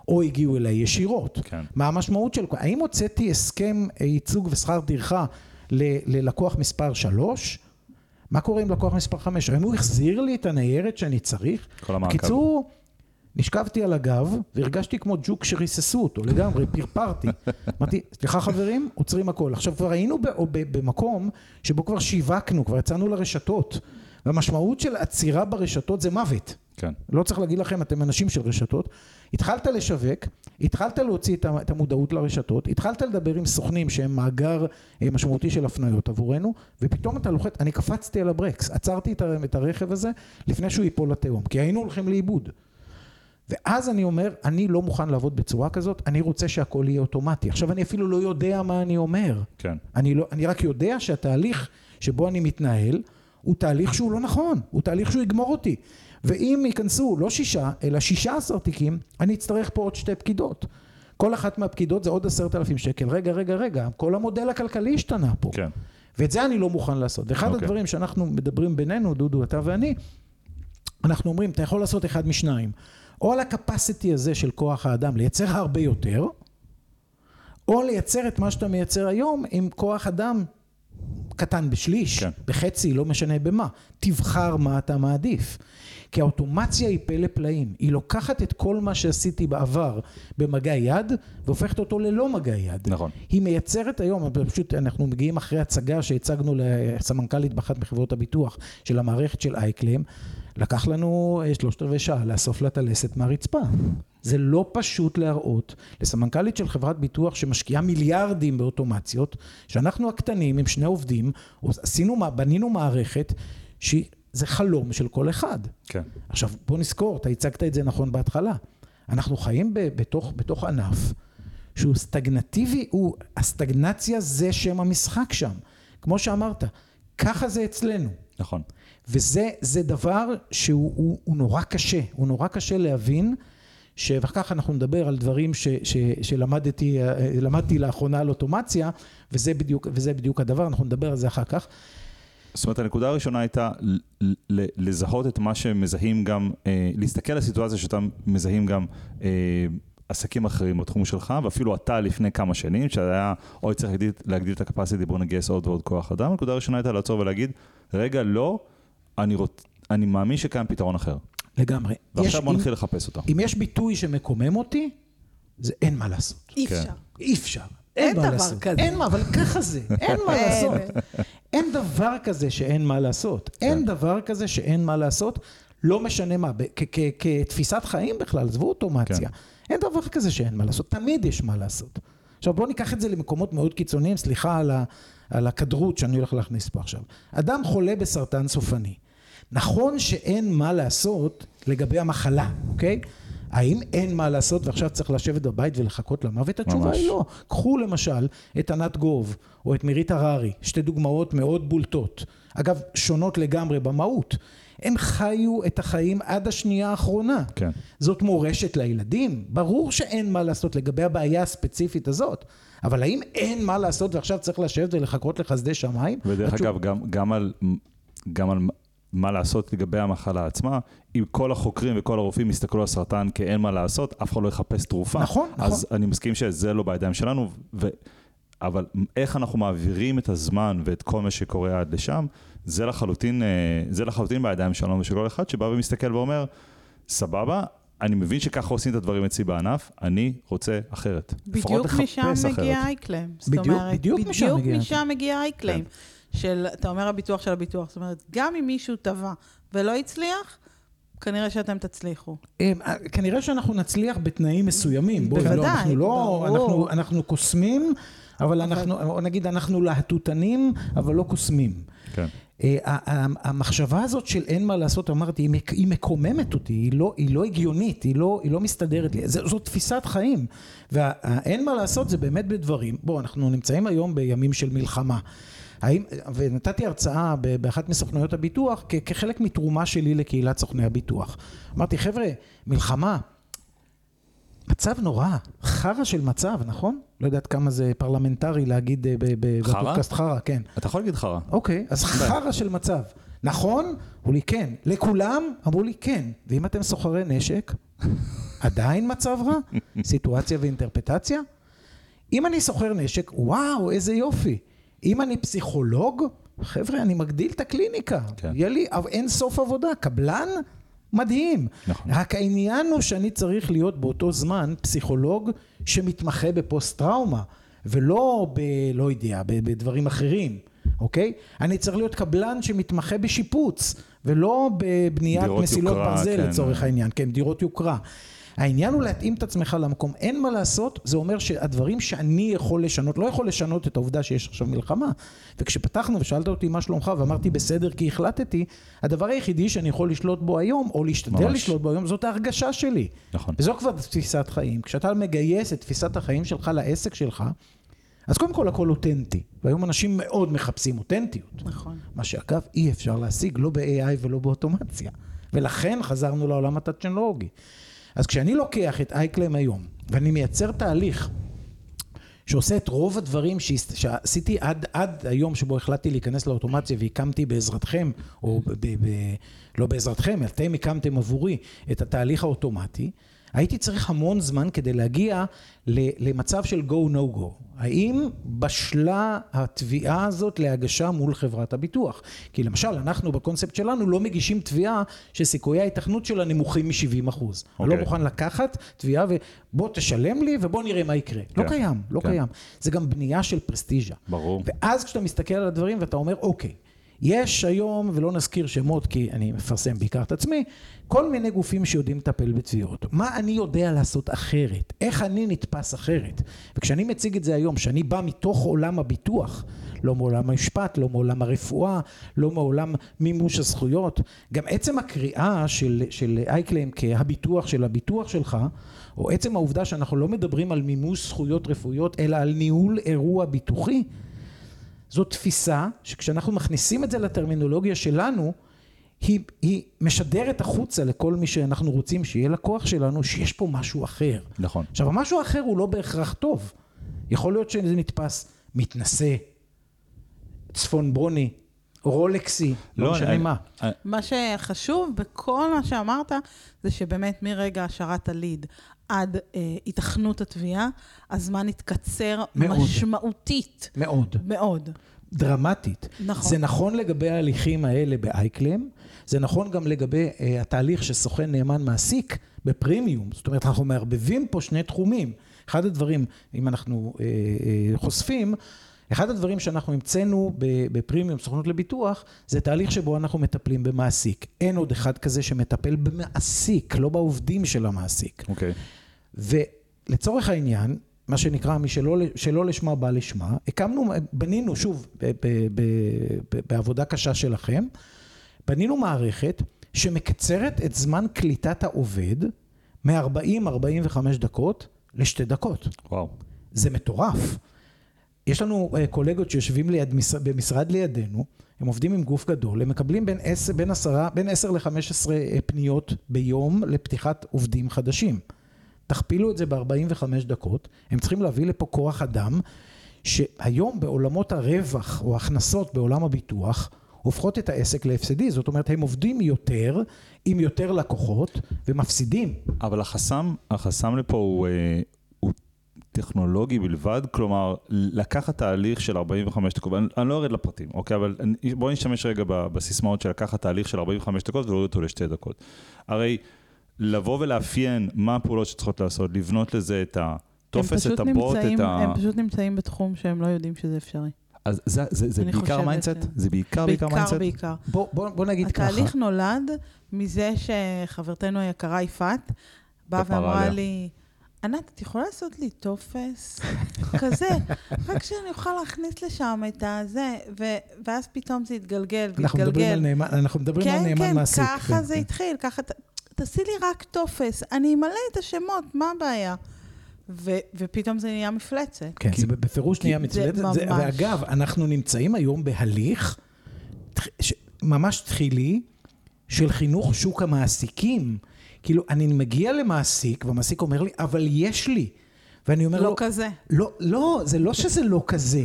או הגיעו אליי ישירות. כן. מה המשמעות של... האם הוצאתי הסכם ייצוג ושכר טרחה ללקוח מספר 3? מה קורה עם לקוח מספר 5? האם הוא החזיר לי את הניירת שאני צריך? כל המעקב. בקיצור, נשכבתי על הגב והרגשתי כמו ג'וק שריססו אותו לגמרי, פרפרתי. אמרתי, סליחה חברים, עוצרים הכל. עכשיו כבר היינו ב- או ב- במקום שבו כבר שיווקנו, כבר יצאנו לרשתות. והמשמעות של עצירה ברשתות זה מוות. כן. לא צריך להגיד לכם, אתם אנשים של רשתות. התחלת לשווק, התחלת להוציא את המודעות לרשתות, התחלת לדבר עם סוכנים שהם מאגר אה, משמעותי של הפניות עבורנו, ופתאום אתה לוחץ, אני קפצתי על הברקס, עצרתי את הרכב הזה לפני שהוא ייפול לתהום, כי היינו הולכים לאיבוד. ואז אני אומר, אני לא מוכן לעבוד בצורה כזאת, אני רוצה שהכל יהיה אוטומטי. עכשיו אני אפילו לא יודע מה אני אומר. כן. אני, לא, אני רק יודע שהתהליך שבו אני מתנהל הוא תהליך שהוא לא נכון, הוא תהליך שהוא יגמור אותי. ואם ייכנסו לא שישה, אלא שישה עשר תיקים, אני אצטרך פה עוד שתי פקידות. כל אחת מהפקידות זה עוד עשרת אלפים שקל. רגע, רגע, רגע, כל המודל הכלכלי השתנה פה. כן. ואת זה אני לא מוכן לעשות. ואחד אוקיי. הדברים שאנחנו מדברים בינינו, דודו, אתה ואני, אנחנו אומרים, אתה יכול לעשות אחד משניים. או על הקפסיטי הזה של כוח האדם, לייצר הרבה יותר, או לייצר את מה שאתה מייצר היום עם כוח אדם קטן בשליש, כן. בחצי, לא משנה במה. תבחר מה אתה מעדיף. כי האוטומציה היא פלא פלאים. היא לוקחת את כל מה שעשיתי בעבר במגע יד, והופכת אותו ללא מגע יד. נכון. היא מייצרת היום, פשוט אנחנו מגיעים אחרי הצגה שהצגנו לסמנכ"לית באחת מחברות הביטוח של המערכת של אייקלם, לקח לנו אה, שלושת רבעי שעה לאסוף לה את הלסת מהרצפה. זה לא פשוט להראות לסמנכ"לית של חברת ביטוח שמשקיעה מיליארדים באוטומציות, שאנחנו הקטנים עם שני עובדים, עשינו, בנינו מערכת שזה חלום של כל אחד. כן. עכשיו, בוא נזכור, אתה הצגת את זה נכון בהתחלה. אנחנו חיים ב- בתוך, בתוך ענף שהוא סטגנטיבי, הוא, הסטגנציה זה שם המשחק שם. כמו שאמרת, ככה זה אצלנו. נכון. וזה זה דבר שהוא הוא, הוא נורא קשה, הוא נורא קשה להבין, ש- ואחר כך אנחנו נדבר על דברים ש, ש, שלמדתי אה, למדתי לאחרונה על אוטומציה, וזה בדיוק, וזה בדיוק הדבר, אנחנו נדבר על זה אחר כך. זאת אומרת, הנקודה הראשונה הייתה לזהות את מה שמזהים גם, אה, להסתכל על הסיטואציה שאתה מזהים גם אה, עסקים אחרים בתחום שלך, ואפילו אתה לפני כמה שנים, שהיה, אוי, צריך להגדיל, להגדיל את הקפסיטי, בואו נגייס עוד ועוד כוח אדם. הנקודה הראשונה הייתה לעצור ולהגיד, רגע, לא, אני, רוצ, אני מאמין שקיים פתרון אחר. לגמרי. ועכשיו אם- נתחיל לחפש אותו. אם יש ביטוי שמקומם אותי, זה אין מה לעשות. אי כן. אפשר. אי אפשר. אין דבר לעשות. כזה. אין מה, אבל ככה זה, אין מה לעשות. אין דבר כזה שאין מה לעשות. אין דבר כזה שאין מה לעשות, לא משנה מה, כתפיסת חיים בכלל, עזבו אוטומציה. כן. אין דבר כזה שאין מה לעשות, תמיד יש מה לעשות. עכשיו בואו ניקח את זה למקומות מאוד קיצוניים, סליחה על, ה, על הכדרות שאני הולך להכניס פה עכשיו. אדם חולה בסרטן סופני. נכון שאין מה לעשות לגבי המחלה, אוקיי? האם אין מה לעשות ועכשיו צריך לשבת בבית ולחכות למוות? התשובה ממש. היא לא. קחו למשל את ענת גוב או את מירית הררי, שתי דוגמאות מאוד בולטות. אגב, שונות לגמרי במהות. הם חיו את החיים עד השנייה האחרונה. כן. זאת מורשת לילדים? ברור שאין מה לעשות לגבי הבעיה הספציפית הזאת. אבל האם אין מה לעשות ועכשיו צריך לשבת ולחכות לחסדי שמיים? ודרך התשוב- אגב, גם, גם, על, גם על מה לעשות לגבי המחלה עצמה, אם כל החוקרים וכל הרופאים יסתכלו על סרטן כאין מה לעשות, אף אחד לא יחפש תרופה. נכון, אז נכון. אני מסכים שזה לא בידיים שלנו, ו... אבל איך אנחנו מעבירים את הזמן ואת כל מה שקורה עד לשם, זה לחלוטין, אה, זה לחלוטין בידיים שלנו ושל כל אחד שבא ומסתכל ואומר, סבבה, אני מבין שככה עושים את הדברים אצלי בענף, אני רוצה אחרת. בדיוק משם. מגיע אייקלם. בדיוק- בדיוק בדיוק משם מגיע אייקלם. של, אתה אומר הביטוח של הביטוח, זאת אומרת, גם אם מישהו טבע ולא הצליח, כנראה שאתם תצליחו. אה, כנראה שאנחנו נצליח בתנאים מסוימים. לא, בוודאי, אנחנו לא, ברור. אנחנו, אנחנו קוסמים, אבל אנחנו, או נגיד, אנחנו להטוטנים, אבל לא קוסמים. כן. אה, המחשבה הזאת של אין מה לעשות, אמרתי, היא מקוממת אותי, היא לא, היא לא הגיונית, היא לא, היא לא מסתדרת לי, זו, זו תפיסת חיים. והאין מה לעשות זה באמת בדברים, בואו, אנחנו נמצאים היום בימים של מלחמה. האם, ונתתי הרצאה באחת מסוכנויות הביטוח כחלק מתרומה שלי לקהילת סוכני הביטוח. אמרתי, חבר'ה, מלחמה, מצב נורא, חרא של מצב, נכון? לא יודעת כמה זה פרלמנטרי להגיד אה? בפודקאסט חרא, כן. אתה יכול להגיד חרא. אוקיי, אז חרא של מצב. נכון? אמרו לי כן. לכולם? אמרו לי כן. ואם אתם סוחרי נשק, עדיין מצב רע? *laughs* סיטואציה ואינטרפרטציה? אם אני סוחר נשק, וואו, איזה יופי. אם אני פסיכולוג, חבר'ה, אני מגדיל את הקליניקה. כן. יהיה לי אין סוף עבודה. קבלן? מדהים. נכון. רק העניין הוא שאני צריך להיות באותו זמן פסיכולוג שמתמחה בפוסט-טראומה, ולא ב... לא יודע, בדברים אחרים, אוקיי? אני צריך להיות קבלן שמתמחה בשיפוץ, ולא בבניית מסילות יוקרה, ברזל כן. לצורך העניין, כן, דירות יוקרה. העניין הוא להתאים את עצמך למקום, אין מה לעשות, זה אומר שהדברים שאני יכול לשנות, לא יכול לשנות את העובדה שיש עכשיו מלחמה. וכשפתחנו ושאלת אותי מה שלומך ואמרתי בסדר כי החלטתי, הדבר היחידי שאני יכול לשלוט בו היום, או להשתדל ממש. לשלוט בו היום, זאת ההרגשה שלי. נכון. וזו כבר תפיסת חיים. כשאתה מגייס את תפיסת החיים שלך לעסק שלך, אז קודם כל הכל אותנטי. והיום אנשים מאוד מחפשים אותנטיות. נכון. מה שאגב אי אפשר להשיג, לא ב-AI ולא באוטומציה. ולכן חזרנו לעולם הטכנולוגי. אז כשאני לוקח את אייקלם היום, ואני מייצר תהליך שעושה את רוב הדברים שעשיתי עד, עד היום שבו החלטתי להיכנס לאוטומציה והקמתי בעזרתכם, או ב, ב, ב, לא בעזרתכם, אתם הקמתם עבורי את התהליך האוטומטי, הייתי צריך המון זמן כדי להגיע למצב של go no go. האם בשלה התביעה הזאת להגשה מול חברת הביטוח? כי למשל, אנחנו בקונספט שלנו לא מגישים תביעה שסיכויי ההיתכנות שלה נמוכים מ-70 אחוז. אני לא אוקיי. מוכן לקחת תביעה ובוא תשלם לי ובוא נראה מה יקרה. לא כן, קיים, לא כן. קיים. זה גם בנייה של פרסטיז'ה. ברור. ואז כשאתה מסתכל על הדברים ואתה אומר, אוקיי, יש היום, ולא נזכיר שמות כי אני מפרסם בעיקר את עצמי, כל מיני גופים שיודעים לטפל בתביעות. מה אני יודע לעשות אחרת? איך אני נתפס אחרת? וכשאני מציג את זה היום, שאני בא מתוך עולם הביטוח, לא מעולם המשפט, לא מעולם הרפואה, לא מעולם מימוש הזכויות, גם עצם הקריאה של, של אייקלם כהביטוח של הביטוח שלך, או עצם העובדה שאנחנו לא מדברים על מימוש זכויות רפואיות, אלא על ניהול אירוע ביטוחי, זו תפיסה שכשאנחנו מכניסים את זה לטרמינולוגיה שלנו, היא, היא משדרת החוצה לכל מי שאנחנו רוצים שיהיה לקוח שלנו, שיש פה משהו אחר. נכון. עכשיו, המשהו האחר הוא לא בהכרח טוב. יכול להיות שזה נתפס מתנשא, צפון ברוני, רולקסי, לא משנה אני- מה. אני- מה שחשוב בכל מה שאמרת, זה שבאמת מרגע השארת הליד עד אה, התכנות התביעה, הזמן התקצר מאוד. משמעותית. מאוד. מאוד. דרמטית. נכון. זה נכון לגבי ההליכים האלה באייקלם, זה נכון גם לגבי אה, התהליך שסוכן נאמן מעסיק בפרימיום. זאת אומרת, אנחנו מערבבים פה שני תחומים. אחד הדברים, אם אנחנו אה, אה, חושפים, אחד הדברים שאנחנו המצאנו בפרימיום סוכנות לביטוח, זה תהליך שבו אנחנו מטפלים במעסיק. אין עוד אחד כזה שמטפל במעסיק, לא בעובדים של המעסיק. אוקיי. ולצורך העניין, מה שנקרא, משלא שלא לשמה בא לשמה, הקמנו, בנינו, שוב, ב, ב, ב, ב, בעבודה קשה שלכם, בנינו מערכת שמקצרת את זמן קליטת העובד מ-40-45 דקות לשתי דקות. וואו. זה מטורף. יש לנו uh, קולגות שיושבים ליד, מש, במשרד לידינו, הם עובדים עם גוף גדול, הם מקבלים בין 10, בין 10, בין 10 ל-15 פניות ביום לפתיחת עובדים חדשים. תכפילו את זה ב-45 דקות, הם צריכים להביא לפה כוח אדם, שהיום בעולמות הרווח או ההכנסות בעולם הביטוח, הופכות את העסק להפסדי, זאת אומרת הם עובדים יותר עם יותר לקוחות ומפסידים. אבל החסם, החסם לפה הוא, אה, טכנולוגי בלבד, כלומר, לקחת תהליך של 45 דקות, אני, אני לא ארד לפרטים, אוקיי? אבל בואו נשתמש רגע בסיסמאות של לקחת תהליך של 45 דקות ולהוריד אותו לשתי דקות. הרי לבוא ולאפיין מה הפעולות שצריכות לעשות, לבנות לזה את הטופס, את הבוט, נמצאים- את ה... הם פשוט נמצאים בתחום שהם לא יודעים שזה אפשרי. אז זה, זה, זה בעיקר mindset? ש- זה בעיקר בעיקר בעיקר, mindset? בעיקר. בוא, בוא, בוא נגיד ככה. התהליך נולד מזה שחברתנו היקרה יפעת באה ואמרה עליה. לי, ענת, את יכולה לעשות לי טופס כזה, *laughs* רק שאני אוכל להכניס לשם את הזה, ו- ואז פתאום זה התגלגל אנחנו מדברים על והתגלגל. נאמן, אנחנו מדברים על כן, נאמן כן, מעסיק. ככה כן, זה כן. התחיל, ככה, תעשי לי רק טופס, אני אמלא את השמות, מה הבעיה? ו- ופתאום זה נהיה מפלצת. כן, זה בפירוש נהיה זה מצוות. זה- ממש. ואגב, אנחנו נמצאים היום בהליך ש- ממש תחילי של חינוך שוק המעסיקים. כאילו, אני מגיע למעסיק, והמעסיק אומר לי, אבל יש לי. ואני אומר לא לו, כזה. לא, לא, זה לא שזה לא כזה.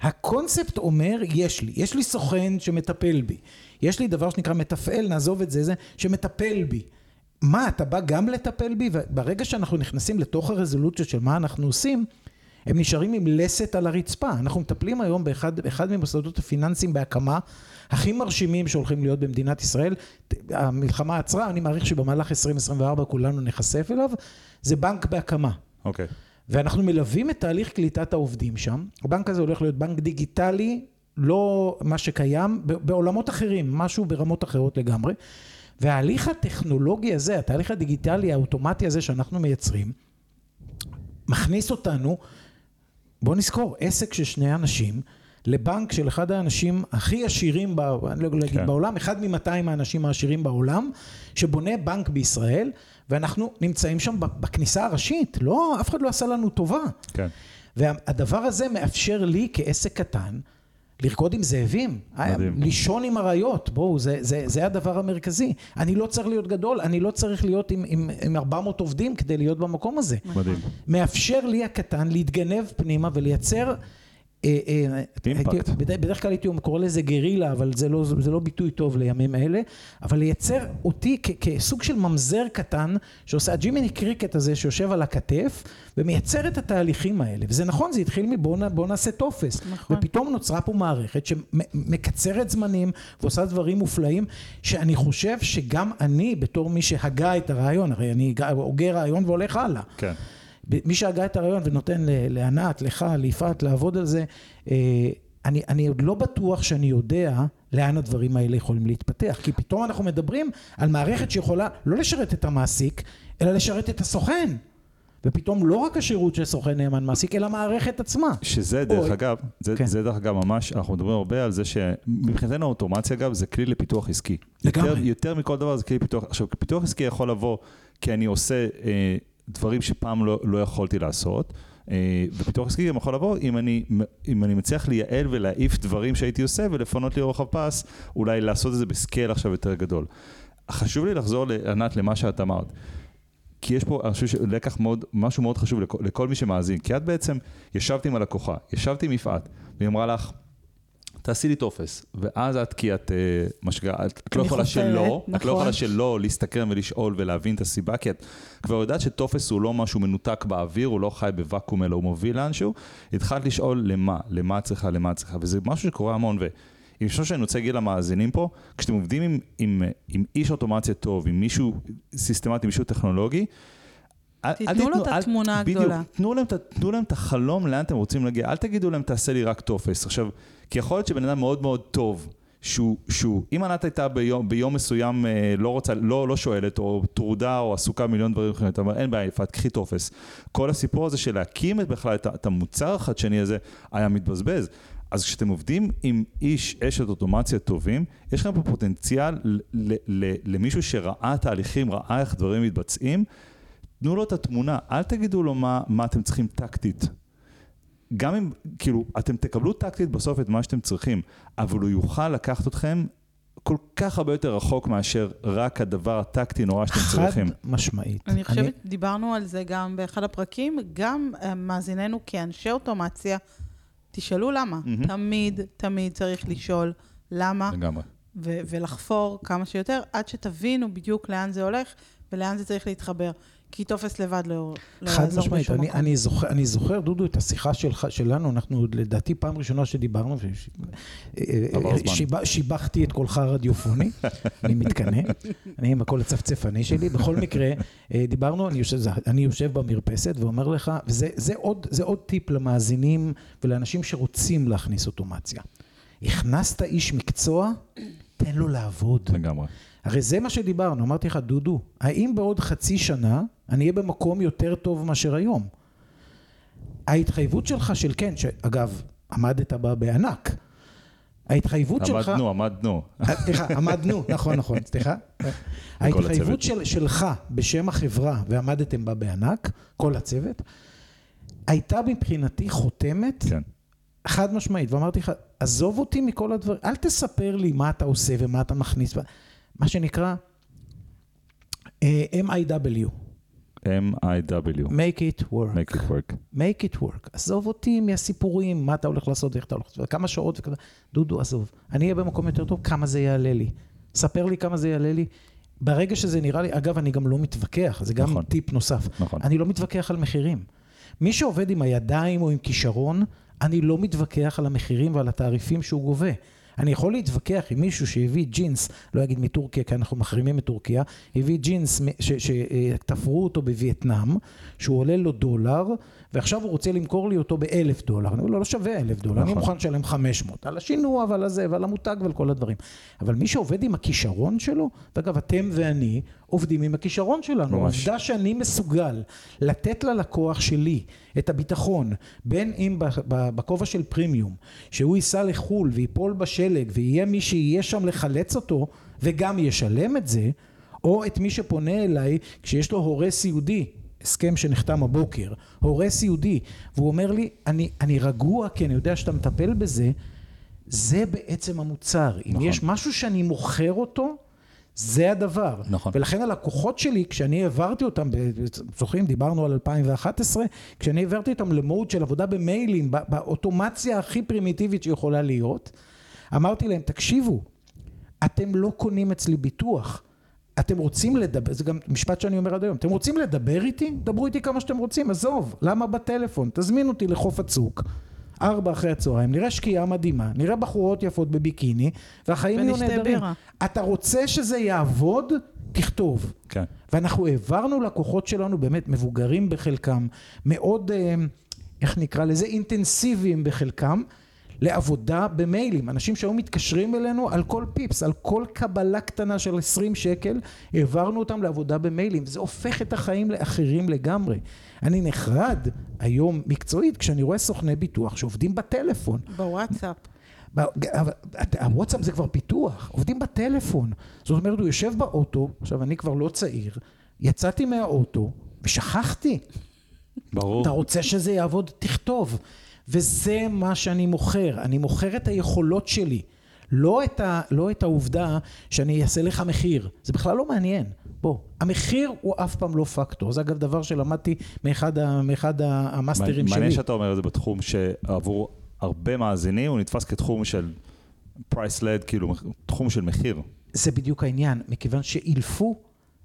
הקונספט אומר, יש לי. יש לי סוכן שמטפל בי. יש לי דבר שנקרא מתפעל, נעזוב את זה, זה, שמטפל בי. מה, אתה בא גם לטפל בי? וברגע שאנחנו נכנסים לתוך הרזולוציות של מה אנחנו עושים, הם נשארים עם לסת על הרצפה. אנחנו מטפלים היום באחד, באחד ממוסדות הפיננסיים בהקמה הכי מרשימים שהולכים להיות במדינת ישראל. המלחמה עצרה, אני מעריך שבמהלך 2024 כולנו נחשף אליו. זה בנק בהקמה. אוקיי. ואנחנו מלווים את תהליך קליטת העובדים שם. הבנק הזה הולך להיות בנק דיגיטלי, לא מה שקיים, בעולמות אחרים, משהו ברמות אחרות לגמרי. וההליך הטכנולוגי הזה, התהליך הדיגיטלי האוטומטי הזה שאנחנו מייצרים, מכניס אותנו, בוא נזכור, עסק של שני אנשים, לבנק של אחד האנשים הכי עשירים, ב- אני לא אגיד כן. בעולם, אחד מ-200 האנשים העשירים בעולם, שבונה בנק בישראל, ואנחנו נמצאים שם בכניסה הראשית, לא, אף אחד לא עשה לנו טובה. כן. והדבר הזה מאפשר לי כעסק קטן לרקוד עם זאבים, מדהים. לישון עם אריות, בואו, זה, זה, זה הדבר המרכזי. אני לא צריך להיות גדול, אני לא צריך להיות עם, עם, עם 400 עובדים כדי להיות במקום הזה. מדהים. מאפשר לי הקטן להתגנב פנימה ולייצר... אה, אה, אימפקט. הייתי- בדרך, כלל הייתי קורא לזה גרילה, אבל זה לא, זה לא ביטוי טוב לימים אלה, אבל לייצר אותי כ, כסוג של ממזר קטן, שעושה הג'ימיני קריקט הזה שיושב על הכתף, ומייצר את התהליכים האלה. וזה נכון, זה התחיל מבואו נ- בוא נעשה טופס. נכון. ופתאום נוצרה פה מערכת שמקצרת זמנים ועושה דברים מופלאים, שאני חושב שגם אני, בתור מי שהגה את הרעיון, הרי אני הוגה רעיון והולך הלאה. כן. מי שהגה את הרעיון ונותן לענת, לך, ליפעת, לעבוד על זה, אה, אני, אני עוד לא בטוח שאני יודע לאן הדברים האלה יכולים להתפתח. כי פתאום אנחנו מדברים על מערכת שיכולה לא לשרת את המעסיק, אלא לשרת את הסוכן. ופתאום לא רק השירות של סוכן נאמן מעסיק, אלא המערכת עצמה. שזה דרך אוי. אגב, זה, כן. זה דרך אגב ממש, אנחנו מדברים הרבה על זה שמבחינתנו אוטומציה אגב זה כלי לפיתוח עסקי. לגמרי. יותר, יותר מכל דבר זה כלי לפיתוח, עכשיו פיתוח עסקי יכול לבוא כי אני עושה אה, דברים שפעם לא, לא יכולתי לעשות, אה, ופיתוח עסקי גם יכול לבוא אם אני, אם אני מצליח לייעל ולהעיף דברים שהייתי עושה ולפנות לי רוחב פס, אולי לעשות את זה בסקייל עכשיו יותר גדול. חשוב לי לחזור לענת למה שאת אמרת. כי יש פה, אני חושב שלקח מאוד, משהו מאוד חשוב לכל, לכל מי שמאזין, כי את בעצם ישבת עם הלקוחה, ישבת עם יפעת, והיא אמרה לך, תעשי לי טופס, ואז את, כי את, אה, מה שנקרא, את, את לא יכולה שלא, את לא נכון. יכולה שלא להסתקרן ולשאול ולהבין את הסיבה, כי את כבר יודעת שטופס הוא לא משהו מנותק באוויר, הוא לא חי בוואקום, אלא הוא מוביל לאנשהו, התחלת לשאול למה, למה את צריכה, למה את צריכה, וזה משהו שקורה המון, ואם חושב שאני רוצה להגיד למאזינים פה, כשאתם עובדים עם, עם, עם איש אוטומציה טוב, עם מישהו סיסטמטי, מישהו טכנולוגי, תיתנו לו את התמונה בדיוק, הגדולה. תנו להם, את ה- תנו להם את החלום לאן אתם רוצים להגיע, אל תגידו להם תעשה לי רק טופס. עכשיו, כי יכול להיות שבן אדם מאוד מאוד טוב, שהוא, שהוא אם ענת הייתה ביום, ביום מסוים אה, לא רוצה, לא, לא שואלת, או טרודה, או עסוקה במיליון דברים אחרים, אתה אומר, אין בעיה, יפעת, קחי טופס. כל הסיפור הזה של להקים את בכלל את, את המוצר החדשני הזה, היה מתבזבז. אז כשאתם עובדים עם איש אשת אוטומציה טובים, יש לכם פה פוטנציאל ל- ל- ל- למישהו שראה תהליכים, ראה איך דברים מתבצעים, תנו לו את התמונה, אל תגידו לו מה, מה אתם צריכים טקטית. גם אם, כאילו, אתם תקבלו טקטית בסוף את מה שאתם צריכים, אבל הוא יוכל לקחת אתכם כל כך הרבה יותר רחוק מאשר רק הדבר הטקטי נורא שאתם חד צריכים. משמעית. אני חושבת, דיברנו על זה גם באחד הפרקים, גם אה, מאזיננו כאנשי אוטומציה, תשאלו למה. מהמם. תמיד, תמיד צריך לשאול למה, לגמרי. ו- ולחפור כמה שיותר, עד שתבינו בדיוק לאן זה הולך ולאן זה צריך להתחבר. כי טופס לבד לא לא חד יעזור משמעית, בשום אני, מקום. אני, זוכר, אני זוכר, דודו, את השיחה שלך, שלנו, אנחנו לדעתי פעם ראשונה שדיברנו, וש- עבר זמן. שיב, שיבחתי את קולך הרדיופוני, *laughs* אני מתקנא, אני עם הקול הצפצפני שלי, בכל מקרה, אה, דיברנו, אני יושב, אני יושב במרפסת ואומר לך, וזה זה עוד, זה עוד טיפ למאזינים ולאנשים שרוצים להכניס אוטומציה. הכנסת איש מקצוע, תן לו לעבוד. לגמרי. הרי זה מה שדיברנו, אמרתי לך, דודו, האם בעוד חצי שנה אני אהיה במקום יותר טוב מאשר היום? ההתחייבות שלך של כן, שאגב, עמדת בה בענק. ההתחייבות שלך... עמדנו, עמדנו. אה, סליחה, עמדנו, נכון, נכון, סליחה. ההתחייבות של, שלך בשם החברה, ועמדתם בה בענק, כל הצוות, הייתה מבחינתי חותמת כן. חד משמעית, ואמרתי לך, עזוב אותי מכל הדברים, אל תספר לי מה אתה עושה ומה אתה מכניס, מה שנקרא אה, MIW, M-I-W. make it work, make it work. make it work, עזוב אותי מהסיפורים, מה אתה הולך לעשות, איך אתה הולך לעשות, כמה שעות וכזה, דודו, עזוב, אני אהיה במקום יותר טוב, כמה זה יעלה לי, ספר לי כמה זה יעלה לי, ברגע שזה נראה לי, אגב, אני גם לא מתווכח, זה גם נכון. טיפ נוסף, נכון. אני לא מתווכח על מחירים. מי שעובד עם הידיים או עם כישרון, אני לא מתווכח על המחירים ועל התעריפים שהוא גובה. אני יכול להתווכח עם מישהו שהביא ג'ינס, לא אגיד מטורקיה, כי אנחנו מחרימים את טורקיה, הביא ג'ינס שתפרו אותו בווייטנאם, שהוא עולה לו דולר, ועכשיו הוא רוצה למכור לי אותו באלף דולר. אני אומר לו, לא שווה אלף דולר, אני נכון. מוכן לשלם 500, על השינוע ועל הזה ועל המותג ועל כל הדברים. אבל מי שעובד עם הכישרון שלו, ואגב, אתם ואני עובדים עם הכישרון שלנו. ממש. העובדה שאני מסוגל לתת ללקוח שלי את הביטחון, בין אם בכובע של פרימיום, שהוא ייסע לחו"ל ויפול בשלג ויהיה מי שיהיה שם לחלץ אותו וגם ישלם את זה, או את מי שפונה אליי כשיש לו הורה סיעודי, הסכם שנחתם הבוקר, הורה סיעודי, והוא אומר לי, אני, אני רגוע כי אני יודע שאתה מטפל בזה, זה בעצם המוצר. אם נכון. יש משהו שאני מוכר אותו, זה הדבר. נכון. ולכן הלקוחות שלי, כשאני העברתי אותם, זוכרים, דיברנו על 2011, כשאני העברתי אותם למוד של עבודה במיילים, בא- באוטומציה הכי פרימיטיבית שיכולה להיות, אמרתי להם, תקשיבו, אתם לא קונים אצלי ביטוח. אתם רוצים לדבר, זה גם משפט שאני אומר עד היום, אתם רוצים לדבר איתי? דברו איתי כמה שאתם רוצים, עזוב, למה בטלפון? תזמין אותי לחוף הצוק, ארבע אחרי הצהריים, נראה שקיעה מדהימה, נראה בחורות יפות בביקיני, והחיים יהיו נהדרים. אתה רוצה שזה יעבוד? תכתוב. כן. ואנחנו העברנו לקוחות שלנו, באמת מבוגרים בחלקם, מאוד, אה, איך נקרא לזה, אינטנסיביים בחלקם, לעבודה במיילים. אנשים שהיו מתקשרים אלינו על כל פיפס, על כל קבלה קטנה של 20 שקל, העברנו אותם לעבודה במיילים. זה הופך את החיים לאחרים לגמרי. אני נחרד היום מקצועית כשאני רואה סוכני ביטוח שעובדים בטלפון. בוואטסאפ. הוואטסאפ זה כבר פיתוח, עובדים בטלפון. זאת אומרת, הוא יושב באוטו, עכשיו אני כבר לא צעיר, יצאתי מהאוטו ושכחתי. ברור. אתה רוצה שזה יעבוד? תכתוב. וזה מה שאני מוכר, אני מוכר את היכולות שלי, לא את, ה, לא את העובדה שאני אעשה לך מחיר, זה בכלל לא מעניין. בוא, המחיר הוא אף פעם לא פקטור, זה אגב דבר שלמדתי מאחד, ה, מאחד ה- המאסטרים שלי. מעניין שאתה אומר את זה בתחום שעבור הרבה מאזינים הוא נתפס כתחום של price led, כאילו תחום של מחיר. זה בדיוק העניין, מכיוון שאילפו,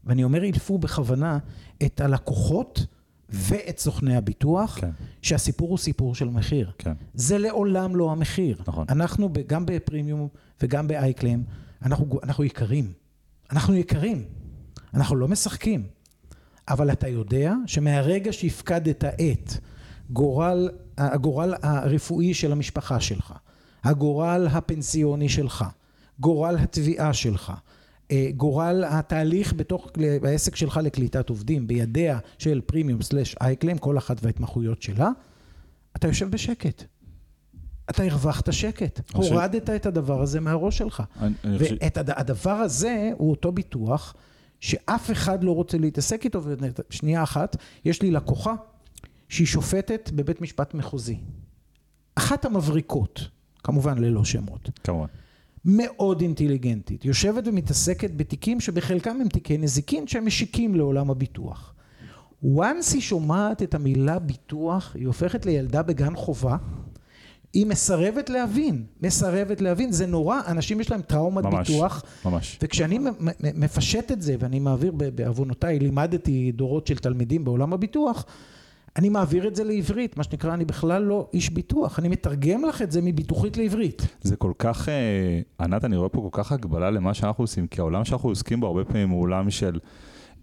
ואני אומר אילפו בכוונה, את הלקוחות ואת סוכני הביטוח, כן. שהסיפור הוא סיפור של מחיר. כן. זה לעולם לא המחיר. נכון. אנחנו, ב- גם בפרימיום וגם באייקליים, אנחנו, אנחנו יקרים. אנחנו יקרים. אנחנו לא משחקים. אבל אתה יודע שמהרגע שהפקדת את גורל, הגורל הרפואי של המשפחה שלך, הגורל הפנסיוני שלך, גורל התביעה שלך, גורל התהליך בתוך העסק שלך לקליטת עובדים בידיה של פרימיום סלאש אייקליים, כל אחת וההתמחויות שלה, אתה יושב בשקט. אתה הרווחת שקט, הורדת את הדבר הזה מהראש שלך. ואת הד- הדבר הזה הוא אותו ביטוח שאף אחד לא רוצה להתעסק איתו. ושנייה אחת, יש לי לקוחה שהיא שופטת בבית משפט מחוזי. אחת המבריקות, כמובן ללא שמות, כמובן. מאוד אינטליגנטית, יושבת ומתעסקת בתיקים שבחלקם הם תיקי נזיקין שהם משיקים לעולם הביטוח. once היא שומעת את המילה ביטוח, היא הופכת לילדה בגן חובה, היא מסרבת להבין, מסרבת להבין, זה נורא, אנשים יש להם טראומת ממש, ביטוח. ממש. וכשאני מפשט את זה, ואני מעביר, בעוונותיי, לימדתי דורות של תלמידים בעולם הביטוח, אני מעביר את זה לעברית, מה שנקרא, אני בכלל לא איש ביטוח, אני מתרגם לך את זה מביטוחית לעברית. זה כל כך, אה, ענת, אני רואה פה כל כך הגבלה למה שאנחנו עושים, כי העולם שאנחנו עוסקים בו הרבה פעמים הוא עולם של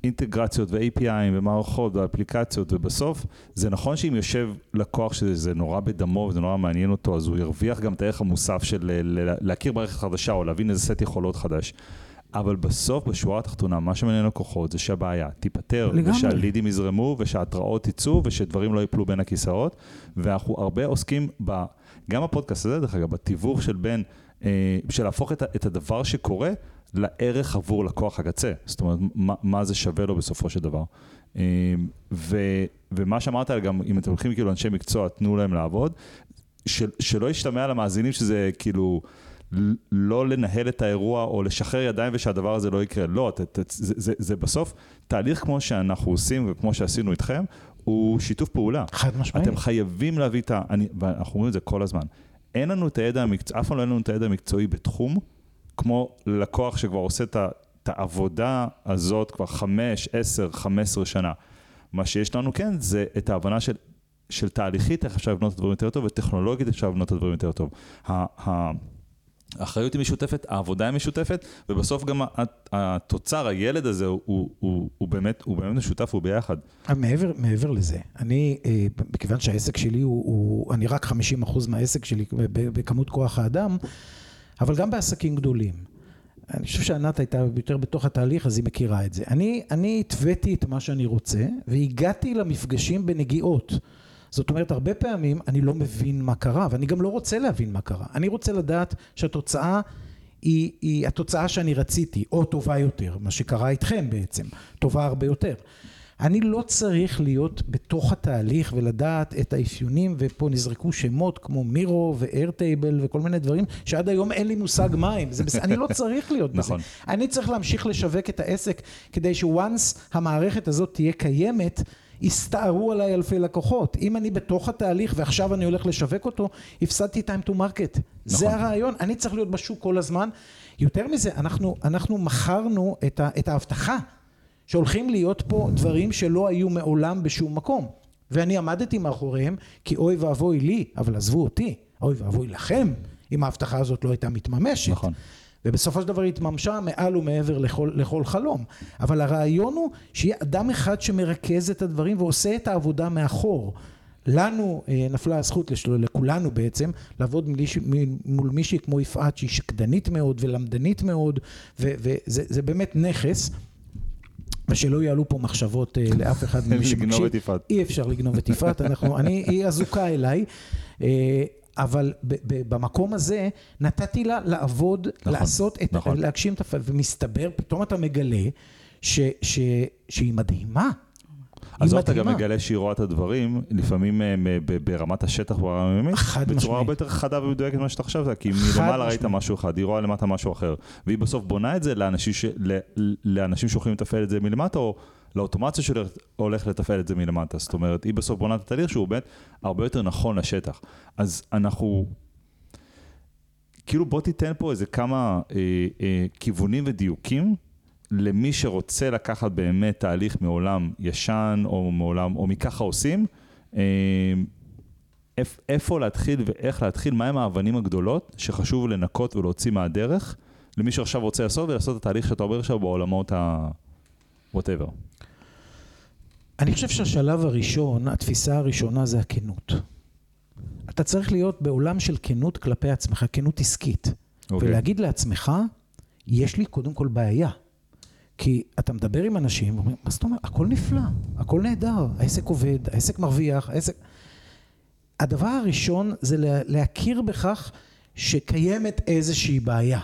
אינטגרציות ו-API ומערכות ואפליקציות, ובסוף זה נכון שאם יושב לקוח שזה נורא בדמו וזה נורא מעניין אותו, אז הוא ירוויח גם את הערך המוסף של אה, להכיר מערכת חדשה או להבין איזה סט יכולות חדש. אבל בסוף, בשורה התחתונה, מה שמעניין לקוחות זה שהבעיה תיפתר, לגמרי. ושהלידים יזרמו, ושההתראות יצאו, ושדברים לא ייפלו בין הכיסאות, ואנחנו הרבה עוסקים, ב, גם בפודקאסט הזה, דרך אגב, בתיווך של בין, אה, של להפוך את, את הדבר שקורה לערך עבור לקוח הקצה. זאת אומרת, מה, מה זה שווה לו בסופו של דבר. אה, ו, ומה שאמרת, גם אם אתם הולכים כאילו אנשי מקצוע, תנו להם לעבוד, של, שלא ישתמע למאזינים שזה כאילו... לא לנהל את האירוע או לשחרר ידיים ושהדבר הזה לא יקרה. לא, ת, ת, זה, זה, זה בסוף תהליך כמו שאנחנו עושים וכמו שעשינו איתכם, הוא שיתוף פעולה. חד משמעית. אתם חייבים להביא את ה... אני, ואנחנו אומרים את זה כל הזמן. אין לנו את הידע המקצועי, אף פעם לא אין לנו את הידע המקצועי בתחום, כמו לקוח שכבר עושה את, את העבודה הזאת כבר חמש, עשר, חמש עשרה שנה. מה שיש לנו כן, זה את ההבנה של, של תהליכית איך אפשר לבנות את הדברים יותר טוב, וטכנולוגית אפשר לבנות את הדברים יותר טוב. ה, ה, האחריות היא משותפת, העבודה היא משותפת, ובסוף גם התוצר, הילד הזה, הוא, הוא, הוא, באמת, הוא באמת משותף, הוא ביחד. מעבר, מעבר לזה, אני, אה, מכיוון שהעסק שלי הוא, הוא אני רק 50% מהעסק שלי בכמות כוח האדם, אבל גם בעסקים גדולים. אני חושב שענת הייתה יותר בתוך התהליך, אז היא מכירה את זה. אני התוויתי את מה שאני רוצה, והגעתי למפגשים בנגיעות. זאת אומרת, הרבה פעמים אני לא מבין מה קרה, ואני גם לא רוצה להבין מה קרה. אני רוצה לדעת שהתוצאה היא, היא התוצאה שאני רציתי, או טובה יותר, מה שקרה איתכם בעצם, טובה הרבה יותר. אני לא צריך להיות בתוך התהליך ולדעת את האפיונים, ופה נזרקו שמות כמו מירו ואיירטייבל וכל מיני דברים, שעד היום אין לי מושג מה הם, בסדר, אני לא צריך להיות בזה. נכון. אני צריך להמשיך לשווק את העסק, כדי שוואנס המערכת הזאת תהיה קיימת, יסתערו עליי אלפי לקוחות. אם אני בתוך התהליך ועכשיו אני הולך לשווק אותו, הפסדתי time to market. זה נכון. הרעיון, אני צריך להיות בשוק כל הזמן. יותר מזה, אנחנו, אנחנו מכרנו את, ה, את ההבטחה שהולכים להיות פה דברים שלא היו מעולם בשום מקום. ואני עמדתי מאחוריהם, כי אוי ואבוי לי, אבל עזבו אותי, אוי ואבוי לכם, אם ההבטחה הזאת לא הייתה מתממשת. נכון. ובסופו של דבר היא התממשה מעל ומעבר לכל, לכל חלום. אבל הרעיון הוא שיהיה אדם אחד שמרכז את הדברים ועושה את העבודה מאחור. לנו אה, נפלה הזכות, לשל- לכולנו בעצם, לעבוד מול מישהי כמו יפעת שהיא שקדנית מאוד ולמדנית מאוד, ו- וזה זה באמת נכס. ושלא יעלו פה מחשבות אה, לאף אחד *laughs* ממי לגנוב שמקשיב. את יפעת. אי אפשר לגנוב את יפעת, אנחנו, אני, היא אזוקה אליי, אה, אבל במקום הזה נתתי לה לעבוד, נכון, לעשות, את, נכון. להגשים את הפ... ומסתבר, פתאום אתה מגלה ש, ש, שהיא מדהימה. היא עזוב, אתה גם. מגלה שהיא רואה את הדברים, לפעמים אה, מ- ב- ברמת השטח, ברמה היומית. בצורה הרבה יותר חדה ומדויקת ממה שאתה חשבת, כי חד מלמעלה ראית משמעית. משהו אחד, היא רואה למטה משהו אחר, והיא בסוף בונה את זה לאנשים, ש... ל... לאנשים שיכולים לתפעל את זה מלמטה, או לאוטומציה שהולך לתפעל את זה מלמטה. זאת אומרת, היא בסוף בונה את התהליך שהוא באמת הרבה יותר נכון לשטח. אז אנחנו... כאילו בוא תיתן פה איזה כמה אה, אה, כיוונים ודיוקים למי שרוצה לקחת באמת תהליך מעולם ישן או מעולם, או מככה עושים, אה, איפ, איפה להתחיל ואיך להתחיל, מהם האבנים הגדולות שחשוב לנקות ולהוציא מהדרך למי שעכשיו רוצה לעשות ולעשות את התהליך שאתה אומר עכשיו בעולמות ה... whatever. אני חושב שהשלב הראשון, התפיסה הראשונה זה הכנות. אתה צריך להיות בעולם של כנות כלפי עצמך, כנות עסקית. אוקיי. ולהגיד לעצמך, יש לי קודם כל בעיה. כי אתה מדבר עם אנשים, ואומרים, מה זאת אומרת? הכל נפלא, הכל נהדר, העסק עובד, העסק מרוויח, העסק... הדבר הראשון זה לה- להכיר בכך שקיימת איזושהי בעיה.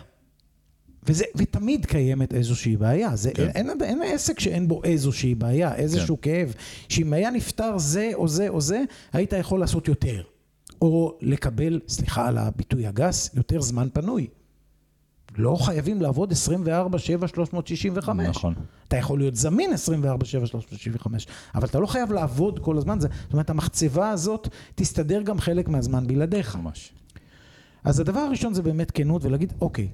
וזה, ותמיד קיימת איזושהי בעיה. זה, כן. אין, אין, אין עסק שאין בו איזושהי בעיה, איזשהו כן. כאב. שאם היה נפתר זה או זה או זה, היית יכול לעשות יותר. או לקבל, סליחה על הביטוי הגס, יותר זמן פנוי. לא חייבים לעבוד 24-7, 365. נכון. אתה יכול להיות זמין 24-7, 365, אבל אתה לא חייב לעבוד כל הזמן. זה, זאת אומרת, המחצבה הזאת תסתדר גם חלק מהזמן בלעדיך. ממש. אז הדבר הראשון זה באמת כנות ולהגיד, אוקיי,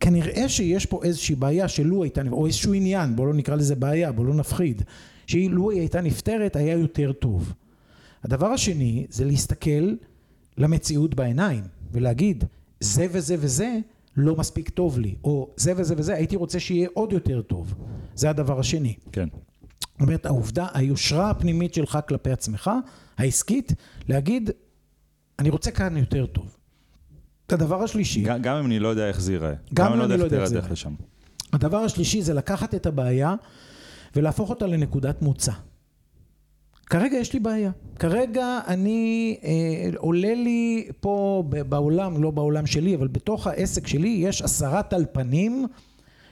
כנראה שיש פה איזושהי בעיה שלו הייתה, או איזשהו עניין, בואו לא נקרא לזה בעיה, בואו לא נפחיד, שלו היא הייתה נפתרת היה יותר טוב. הדבר השני זה להסתכל למציאות בעיניים ולהגיד, זה וזה וזה לא מספיק טוב לי, או זה וזה וזה הייתי רוצה שיהיה עוד יותר טוב. זה הדבר השני. כן. זאת אומרת, העובדה, היושרה הפנימית שלך כלפי עצמך, העסקית, להגיד, אני רוצה כאן יותר טוב. את הדבר השלישי, גם, גם אם אני לא יודע איך זה ייראה. גם אם אני לא יודע איך זה תראה ייראה. לשם. הדבר השלישי זה לקחת את הבעיה ולהפוך אותה לנקודת מוצא. כרגע יש לי בעיה. כרגע אני, אה, עולה לי פה בעולם, לא בעולם שלי, אבל בתוך העסק שלי יש עשרה טלפנים.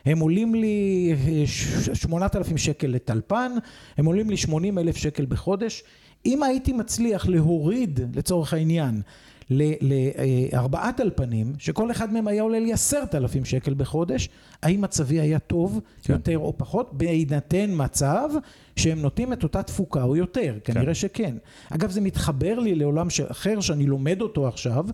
הם עולים לי אה, ש- שמונת אלפים שקל לטלפן, הם עולים לי שמונים אלף שקל בחודש. אם הייתי מצליח להוריד, לצורך העניין, לארבעה טלפנים, שכל אחד מהם היה עולה לי עשרת אלפים שקל בחודש, האם מצבי היה טוב כן. יותר או פחות, בהינתן מצב שהם נותנים את אותה תפוקה או יותר, כנראה שכן. אגב, זה מתחבר לי לעולם אחר שאני לומד אותו עכשיו,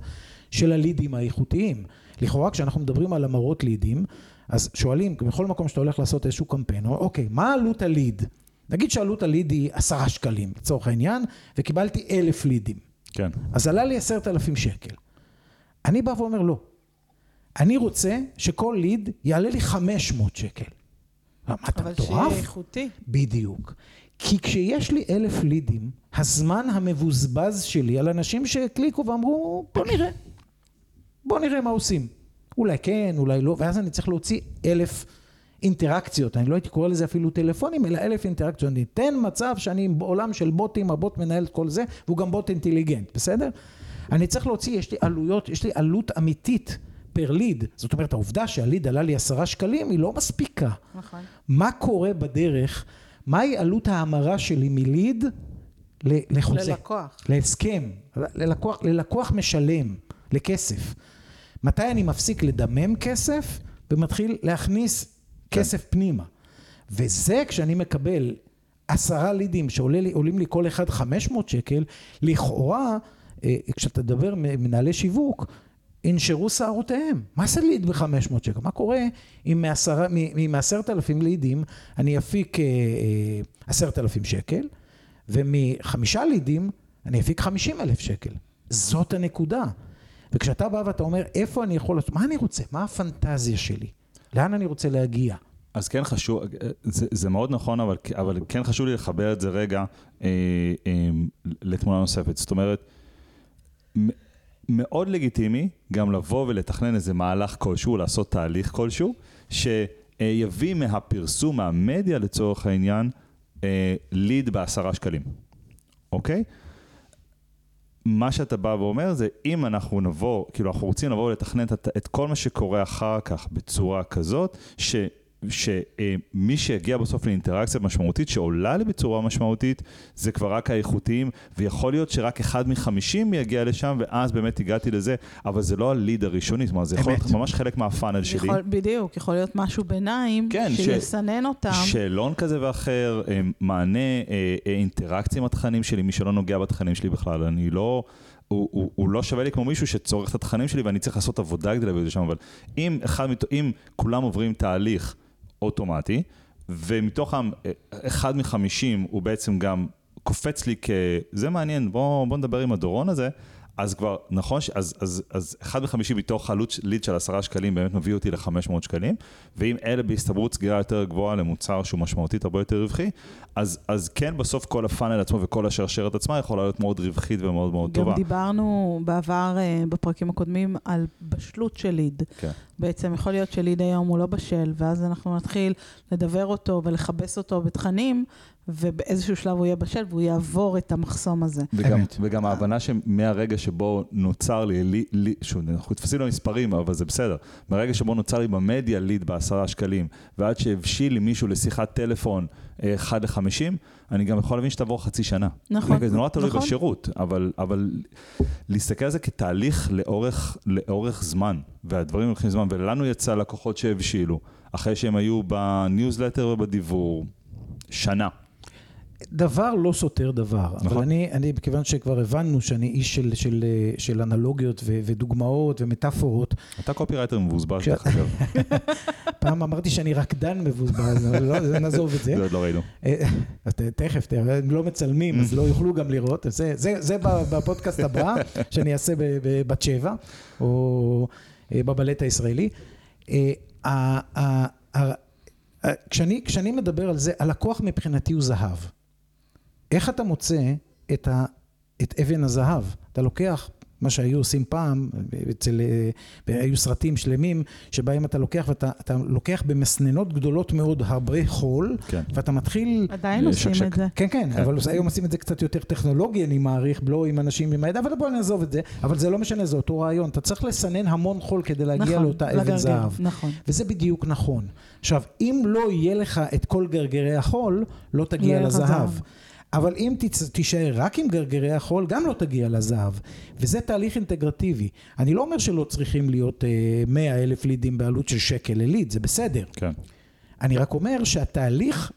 של הלידים האיכותיים. לכאורה כשאנחנו מדברים על המרות לידים, אז שואלים, בכל מקום שאתה הולך לעשות איזשהו קמפיין, אוקיי, מה עלות הליד? נגיד שעלות הליד היא עשרה שקלים, לצורך העניין, וקיבלתי אלף לידים. כן. אז עלה לי עשרת אלפים שקל. אני בא ואומר לא. אני רוצה שכל ליד יעלה לי חמש מאות שקל. מה, אתה אבל שיהיה מטורף? איכותי. בדיוק. כי כשיש לי אלף לידים, הזמן המבוזבז שלי על אנשים שהקליקו ואמרו, בוא נראה. בוא נראה מה עושים. אולי כן, אולי לא, ואז אני צריך להוציא אלף אינטראקציות. אני לא הייתי קורא לזה אפילו טלפונים, אלא אלף אינטראקציות. אני אתן מצב שאני בעולם של בוטים, הבוט מנהל את כל זה, והוא גם בוט אינטליגנט, בסדר? אני צריך להוציא, יש לי עלויות, יש לי עלות אמיתית פר ליד. זאת אומרת, העובדה שהליד עלה לי עשרה שקלים היא לא מספיקה. נכון. מה קורה בדרך, מהי עלות ההמרה שלי מליד לחוזה, ללקוח. להסכם, ללקוח, ללקוח משלם, לכסף. מתי אני מפסיק לדמם כסף ומתחיל להכניס כסף פנימה. וזה כשאני מקבל עשרה לידים שעולים לי כל אחד 500 שקל, לכאורה, אה, כשאתה מדבר עם מנהלי שיווק, ינשרו שערותיהם. מה זה ליד ב-500 שקל? מה קורה אם מעשרה- מ- מעשרת אלפים לידים אני אפיק אה, אה, עשרת אלפים שקל, ומחמישה לידים אני אפיק חמישים אלף שקל. זאת הנקודה. וכשאתה בא ואתה אומר, איפה אני יכול מה אני רוצה? מה הפנטזיה שלי? לאן אני רוצה להגיע? אז כן חשוב, זה, זה מאוד נכון, אבל, אבל כן חשוב לי לחבר את זה רגע אה, אה, לתמונה נוספת. זאת אומרת, מאוד לגיטימי גם לבוא ולתכנן איזה מהלך כלשהו, לעשות תהליך כלשהו, שיביא מהפרסום, מהמדיה לצורך העניין, אה, ליד בעשרה שקלים, אוקיי? מה שאתה בא ואומר זה, אם אנחנו נבוא, כאילו אנחנו רוצים לבוא ולתכנן את, את כל מה שקורה אחר כך בצורה כזאת, ש... שמי שיגיע בסוף לאינטראקציה משמעותית שעולה לי בצורה משמעותית זה כבר רק האיכותיים ויכול להיות שרק אחד מחמישים יגיע לשם ואז באמת הגעתי לזה אבל זה לא הליד הראשוני, זאת אומרת זה יכול. להיות ממש חלק מהפאנל שלי. יכול, בדיוק, יכול להיות משהו ביניים, כן, ש- שיסנן אותם. שאלון כזה ואחר, אה, מענה, אה, אה, אינטראקציה עם התכנים שלי, מי שלא נוגע בתכנים שלי בכלל, אני לא... הוא, הוא, הוא לא שווה לי כמו מישהו שצורך את התכנים שלי ואני צריך לעשות עבודה כדי להביא את זה שם, אבל אם, אחד, אם כולם עוברים תהליך אוטומטי, ומתוכם אה, אחד מחמישים הוא בעצם גם קופץ לי כ... זה מעניין, בוא, בוא נדבר עם הדורון הזה. אז כבר, נכון, ש- אז, אז, אז אחד מחמישי מתוך עלות ליד של עשרה שקלים באמת מביא אותי ל-500 שקלים, ואם אלה בהסתברות סגירה יותר גבוהה למוצר שהוא משמעותית הרבה יותר רווחי, אז, אז כן בסוף כל הפאנל עצמו וכל השרשרת עצמה יכולה להיות מאוד רווחית ומאוד מאוד גם טובה. דיברנו בעבר, אה, בפרקים הקודמים, על בשלות של ליד. כן. בעצם יכול להיות שליד היום הוא לא בשל, ואז אנחנו נתחיל לדבר אותו ולכבס אותו בתכנים, ובאיזשהו שלב הוא יהיה בשל והוא יעבור את המחסום הזה. וגם. וגם ההבנה שמהרגע שבו נוצר לי, לי, לי שוב, אנחנו תפסים למספרים, אבל זה בסדר. מהרגע שבו נוצר לי במדיה ליד בעשרה שקלים, ועד שהבשיל לי מישהו לשיחת טלפון אה, אחד לחמישים, אני גם יכול להבין שתעבור חצי שנה. נכון, זה נורא תלוי נכון. בשירות, אבל, אבל להסתכל על זה כתהליך לאורך, לאורך זמן, והדברים לוקחים זמן, ולנו יצא לקוחות שהבשילו, אחרי שהם היו בניוזלטר ובדיוור, שנה. דבר לא סותר דבר, נכון. אבל אני, אני, מכיוון שכבר הבנו שאני איש של, של, של אנלוגיות ו, ודוגמאות ומטאפורות, אתה קופירייטר מבוזבז, כש- דרך אגב, *laughs* פעם אמרתי שאני רקדן מבוזבז, אבל לא, נעזוב את זה. זה עוד לא ראינו. אה, ת- תכף, הם לא מצלמים, אז לא יוכלו גם לראות. זה, זה, זה בפודקאסט הבא, *laughs* שאני אעשה בבת שבע, או אה, בבלט הישראלי. אה, כשאני, כשאני מדבר על זה, הלקוח מבחינתי הוא זהב. איך אתה מוצא את, ה, את אבן הזהב? אתה לוקח מה שהיו עושים פעם, אצל, אה, היו סרטים שלמים, שבהם אתה לוקח ואתה אתה לוקח במסננות גדולות מאוד הרבה חול, כן. ואתה מתחיל... עדיין עושים. את זה. כן, כן, אבל היום עושים את זה קצת יותר טכנולוגי, אני מעריך, לא עם אנשים עם הידע, אבל בואו נעזוב את זה. אבל זה לא משנה, זה אותו רעיון. אתה צריך לסנן המון חול כדי להגיע נכון, לאותה אבן לגרגר, זהב. נכון. וזה בדיוק נכון. עכשיו, אם לא יהיה לך את כל גרגרי החול, לא תגיע לך לזהב. זהב. אבל אם תישאר רק עם גרגרי החול, גם לא תגיע לזהב. וזה תהליך אינטגרטיבי. אני לא אומר שלא צריכים להיות אה, 100 אלף לידים בעלות של שקל לליד, זה בסדר. כן. אני רק אומר שהתהליך,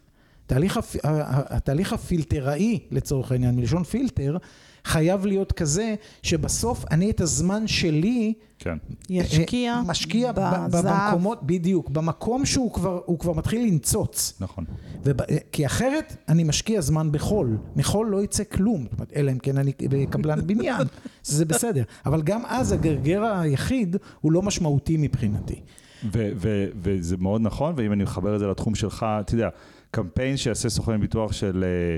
תהליך, התהליך הפילטראי לצורך העניין, מלשון פילטר, חייב להיות כזה שבסוף אני את הזמן שלי כן. אה, ישקיע משקיע ב- ב- בזהב. במקומות, בדיוק, במקום שהוא כבר, הוא כבר מתחיל לנצוץ. נכון. וב, כי אחרת אני משקיע זמן בחול, מחול לא יצא כלום, אלא אם כן אני קבלן *laughs* בניין, זה בסדר, אבל גם אז הגרגר היחיד הוא לא משמעותי מבחינתי. ו- ו- וזה מאוד נכון, ואם אני מחבר את זה לתחום שלך, אתה יודע, קמפיין שיעשה סוכן ביטוח של אה, אה,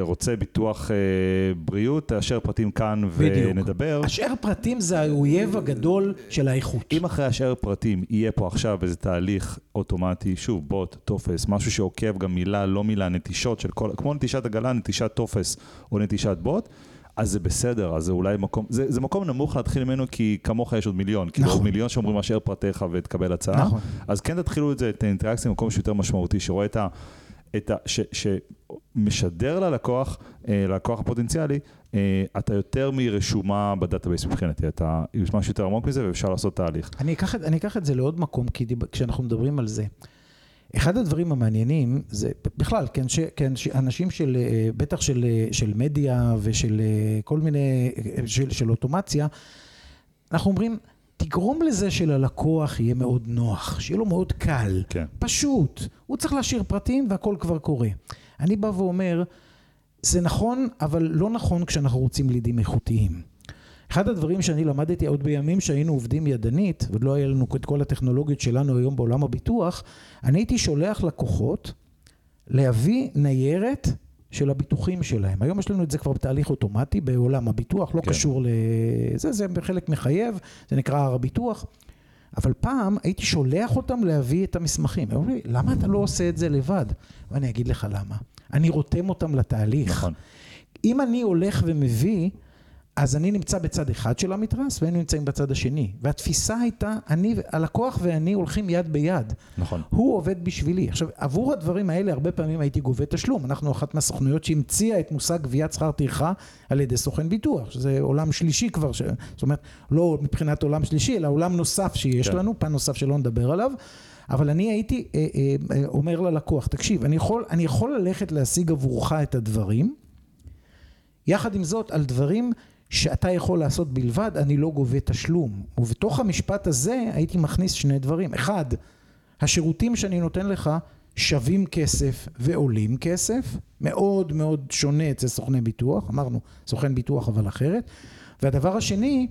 רוצה ביטוח אה, בריאות, תאשר פרטים כאן בדיוק. ונדבר. השאר פרטים זה האויב הגדול של האיכות. אם אחרי השאר פרטים יהיה פה עכשיו איזה תהליך אוטומטי, שוב, בוט, טופס, משהו שעוקב גם מילה, לא מילה, נטישות של כל, כמו נטישת עגלה, נטישת טופס או נטישת בוט, אז זה בסדר, אז זה אולי מקום, זה, זה מקום נמוך להתחיל ממנו, כי כמוך יש עוד מיליון, כאילו נכון. עוד מיליון שאומרים השאר פרטיך ותקבל הצעה, נכון. אז כן תתחילו את זה, את האינטראקציה במקום שיותר משמעותי, שרואה את ה... את ה ש, שמשדר ללקוח, אה, ללקוח הפוטנציאלי, אה, אתה יותר מרשומה ב database מבחינתי, אתה, יש משהו יותר עמוק מזה ואפשר לעשות תהליך. אני אקח, אני אקח את זה לעוד מקום, כי דיב, כשאנחנו מדברים על זה. אחד הדברים המעניינים זה בכלל, כן, ש, כן, אנשים של, אה, בטח של, של מדיה ושל כל מיני, של, של אוטומציה, אנחנו אומרים, תגרום לזה שללקוח יהיה מאוד נוח, שיהיה לו מאוד קל, כן. פשוט. הוא צריך להשאיר פרטים והכל כבר קורה. אני בא ואומר, זה נכון, אבל לא נכון כשאנחנו רוצים לידים איכותיים. אחד הדברים שאני למדתי עוד בימים שהיינו עובדים ידנית, ועוד לא היה לנו את כל הטכנולוגיות שלנו היום בעולם הביטוח, אני הייתי שולח לקוחות להביא ניירת של הביטוחים שלהם. היום יש לנו את זה כבר בתהליך אוטומטי בעולם הביטוח, לא כן. קשור לזה, זה בחלק מחייב, זה נקרא הר הביטוח. אבל פעם הייתי שולח אותם להביא את המסמכים. הם אומרים לי, למה אתה לא עושה את זה לבד? ואני אגיד לך למה. אני רותם אותם לתהליך. נכון. אם אני הולך ומביא, אז אני נמצא בצד אחד של המתרס והם נמצאים בצד השני. והתפיסה הייתה, אני, הלקוח ואני הולכים יד ביד. נכון. הוא עובד בשבילי. עכשיו, עבור הדברים האלה הרבה פעמים הייתי גובה תשלום. אנחנו אחת מהסוכנויות שהמציאה את מושג גביית שכר טרחה על ידי סוכן ביטוח, שזה עולם שלישי כבר, ש... זאת אומרת, לא מבחינת עולם שלישי, אלא עולם נוסף שיש כן. לנו, פן נוסף שלא נדבר עליו. אבל אני הייתי אה, אה, אה, אומר ללקוח, תקשיב, אני יכול, אני יכול ללכת להשיג עבורך את הדברים, יחד עם זאת, על דברים שאתה יכול לעשות בלבד, אני לא גובה תשלום. ובתוך המשפט הזה הייתי מכניס שני דברים. אחד, השירותים שאני נותן לך שווים כסף ועולים כסף, מאוד מאוד שונה אצל סוכני ביטוח, אמרנו סוכן ביטוח אבל אחרת. והדבר השני,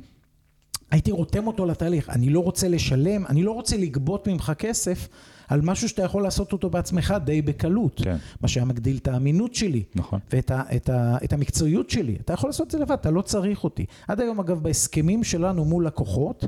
הייתי רותם אותו לתהליך, אני לא רוצה לשלם, אני לא רוצה לגבות ממך כסף על משהו שאתה יכול לעשות אותו בעצמך די בקלות. כן. מה שהיה מגדיל את האמינות שלי. נכון. ואת ה, את ה, את המקצועיות שלי. אתה יכול לעשות את זה לבד, אתה לא צריך אותי. עד היום, אגב, בהסכמים שלנו מול לקוחות,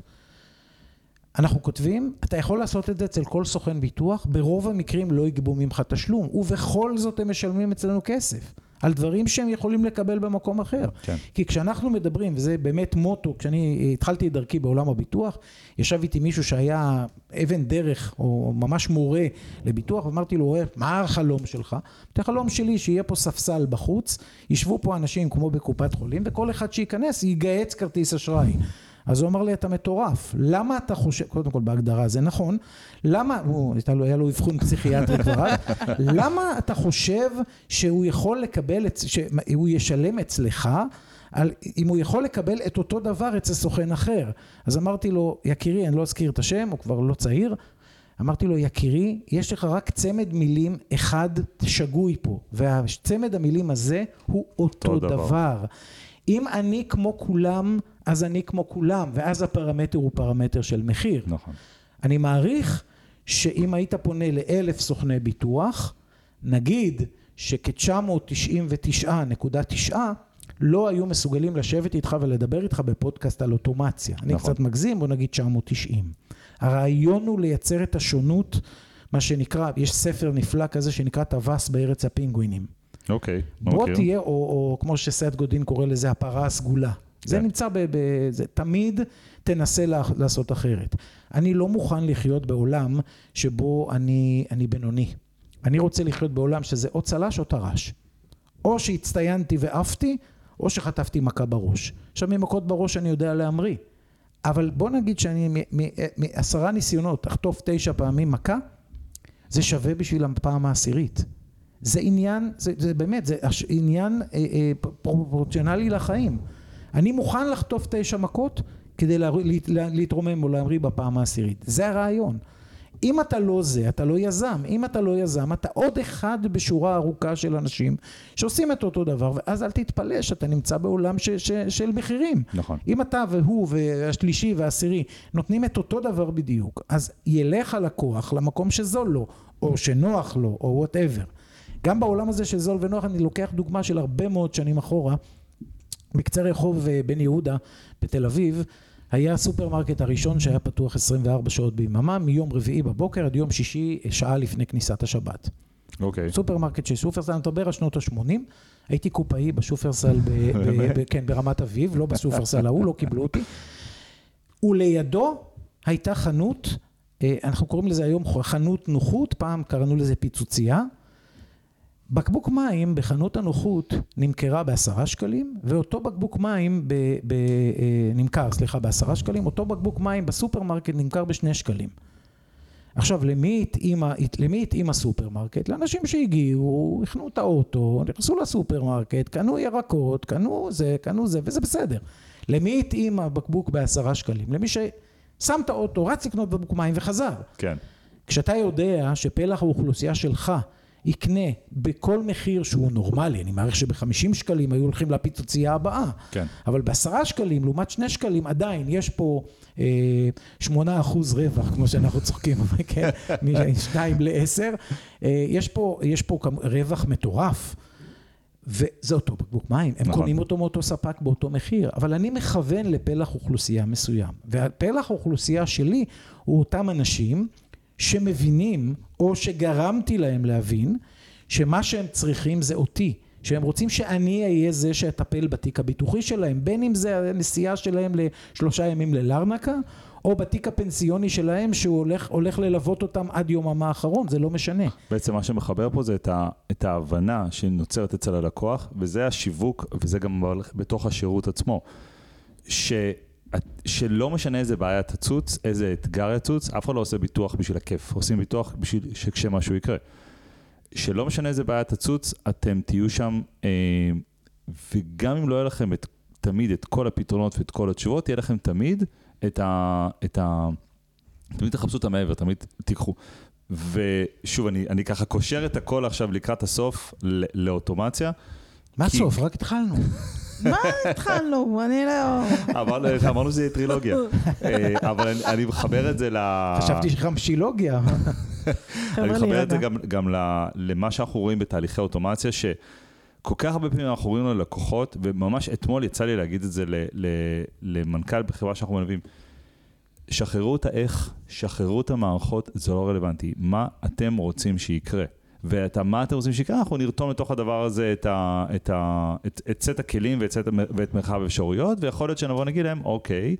אנחנו כותבים, אתה יכול לעשות את זה אצל כל סוכן ביטוח, ברוב המקרים לא יגבו ממך תשלום, ובכל זאת הם משלמים אצלנו כסף. על דברים שהם יכולים לקבל במקום אחר. כן. כי כשאנחנו מדברים, וזה באמת מוטו, כשאני התחלתי את דרכי בעולם הביטוח, ישב איתי מישהו שהיה אבן דרך, או ממש מורה לביטוח, ואמרתי לו, מה החלום שלך? החלום שלי שיהיה פה ספסל בחוץ, ישבו פה אנשים כמו בקופת חולים, וכל אחד שייכנס ייגהץ כרטיס אשראי. אז הוא אמר לי, אתה מטורף, למה אתה חושב, קודם כל בהגדרה זה נכון, למה, הוא, היה לו אבחון פסיכיאטרי כבר *laughs* למה אתה חושב שהוא יכול לקבל, שהוא ישלם אצלך, על, אם הוא יכול לקבל את אותו דבר אצל סוכן אחר. אז אמרתי לו, יקירי, אני לא אזכיר את השם, הוא כבר לא צעיר, אמרתי לו, יקירי, יש לך רק צמד מילים אחד שגוי פה, והצמד המילים הזה הוא אותו דבר. דבר. אם אני כמו כולם, אז אני כמו כולם, ואז הפרמטר הוא פרמטר של מחיר. נכון. אני מעריך שאם היית פונה לאלף סוכני ביטוח, נגיד שכ-999.9 לא היו מסוגלים לשבת איתך ולדבר איתך בפודקאסט על אוטומציה. נכון. אני קצת מגזים, בוא נגיד 990. הרעיון הוא לייצר את השונות, מה שנקרא, יש ספר נפלא כזה שנקרא טווס בארץ הפינגווינים. אוקיי, לא בוא מכיר. תהיה, או, או כמו שסט גודין קורא לזה, הפרה הסגולה. כן. זה נמצא ב... ב זה, תמיד תנסה לעשות אחרת. אני לא מוכן לחיות בעולם שבו אני, אני בינוני. אני רוצה לחיות בעולם שזה או צל"ש או טר"ש. או שהצטיינתי ועפתי, או שחטפתי מכה בראש. עכשיו, ממכות בראש אני יודע להמריא. אבל בוא נגיד שאני מעשרה ניסיונות אחטוף תשע פעמים מכה, זה שווה בשביל הפעם העשירית. זה עניין, זה, זה באמת, זה עניין אה, אה, פרופורציונלי לחיים. אני מוכן לחטוף תשע מכות כדי לה, לה, להתרומם או להמריא בפעם העשירית. זה הרעיון. אם אתה לא זה, אתה לא יזם. אם אתה לא יזם, אתה עוד אחד בשורה ארוכה של אנשים שעושים את אותו דבר, ואז אל תתפלא שאתה נמצא בעולם ש, ש, של מחירים. נכון. אם אתה והוא והשלישי והעשירי נותנים את אותו דבר בדיוק, אז ילך הלקוח למקום שזול לו, או שנוח לו, או whatever. גם בעולם הזה של זול ונוח, אני לוקח דוגמה של הרבה מאוד שנים אחורה. בקצה רחוב אה, בן יהודה בתל אביב, היה הסופרמרקט הראשון שהיה פתוח 24 שעות ביממה, מיום רביעי בבוקר עד יום שישי, שעה לפני כניסת השבת. אוקיי. Okay. סופרמרקט של שופרסל, אני מדבר על שנות ה-80, הייתי קופאי בשופרסל, כן, ברמת אביב, לא בסופרסל ההוא, לא קיבלו אותי. ולידו הייתה חנות, אה, אנחנו קוראים לזה היום חנות נוחות, פעם קראנו לזה פיצוצייה. בקבוק מים בחנות הנוחות נמכרה בעשרה שקלים, ואותו בקבוק מים ב, ב, אה, נמכר, סליחה, בעשרה שקלים, אותו בקבוק מים בסופרמרקט נמכר בשני שקלים. עכשיו, למי התאים, למי התאים הסופרמרקט? לאנשים שהגיעו, החנו את האוטו, נכנסו לסופרמרקט, קנו ירקות, קנו זה, קנו זה, וזה בסדר. למי התאים הבקבוק בעשרה שקלים? למי ששם את האוטו, רץ לקנות בקבוק מים וחזר. כן. כשאתה יודע שפלח האוכלוסייה שלך יקנה בכל מחיר שהוא נורמלי, אני מעריך שבחמישים שקלים היו הולכים לפיצוצייה הבאה, כן. אבל בעשרה שקלים לעומת שני שקלים עדיין יש פה אה, שמונה אחוז רווח, כמו שאנחנו צוחקים, כן, *laughs* משניים לעשר, אה, יש פה, יש פה רווח מטורף. וזה אותו בקבוק מים, הם נכון. קונים אותו מאותו ספק באותו מחיר, אבל אני מכוון לפלח אוכלוסייה מסוים, והפלח האוכלוסייה שלי הוא אותם אנשים שמבינים, או שגרמתי להם להבין, שמה שהם צריכים זה אותי. שהם רוצים שאני אהיה זה שאטפל בתיק הביטוחי שלהם, בין אם זה הנסיעה שלהם לשלושה ימים ללרנקה, או בתיק הפנסיוני שלהם שהוא הולך, הולך ללוות אותם עד יומם האחרון, זה לא משנה. בעצם מה שמחבר פה זה את, ה, את ההבנה שנוצרת אצל הלקוח, וזה השיווק, וזה גם בתוך השירות עצמו. ש... שלא משנה איזה בעיה תצוץ, איזה אתגר יצוץ, אף אחד לא עושה ביטוח בשביל הכיף, עושים ביטוח בשביל שכשמשהו יקרה. שלא משנה איזה בעיה תצוץ, אתם תהיו שם, אה, וגם אם לא יהיה לכם את, תמיד את כל הפתרונות ואת כל התשובות, יהיה לכם תמיד את ה... את ה תמיד תחפשו את המעבר, תמיד תיקחו. ושוב, אני, אני ככה קושר את הכל עכשיו לקראת הסוף לאוטומציה. מה הסוף? רק התחלנו. *laughs* מה התחלנו? אני לא... אמרנו שזה יהיה טרילוגיה. *laughs* אה, אבל אני מחבר את זה ל... חשבתי שחמשילוגיה. *laughs* אני מחבר את זה גם למה שאנחנו רואים בתהליכי אוטומציה, שכל כך הרבה פעמים אנחנו רואים ללקוחות, וממש אתמול יצא לי להגיד את זה למנכ"ל בחברה שאנחנו מלווים. שחררו את האיך, שחררו את המערכות, זה לא רלוונטי. מה אתם רוצים שיקרה? ואת מה אתם רוצים שיקרה, אנחנו נרתום לתוך הדבר הזה את, ה, את, ה, את, את סט הכלים ואת, סט, ואת מרחב האפשרויות, ויכול להיות שנבוא נגיד להם, אוקיי,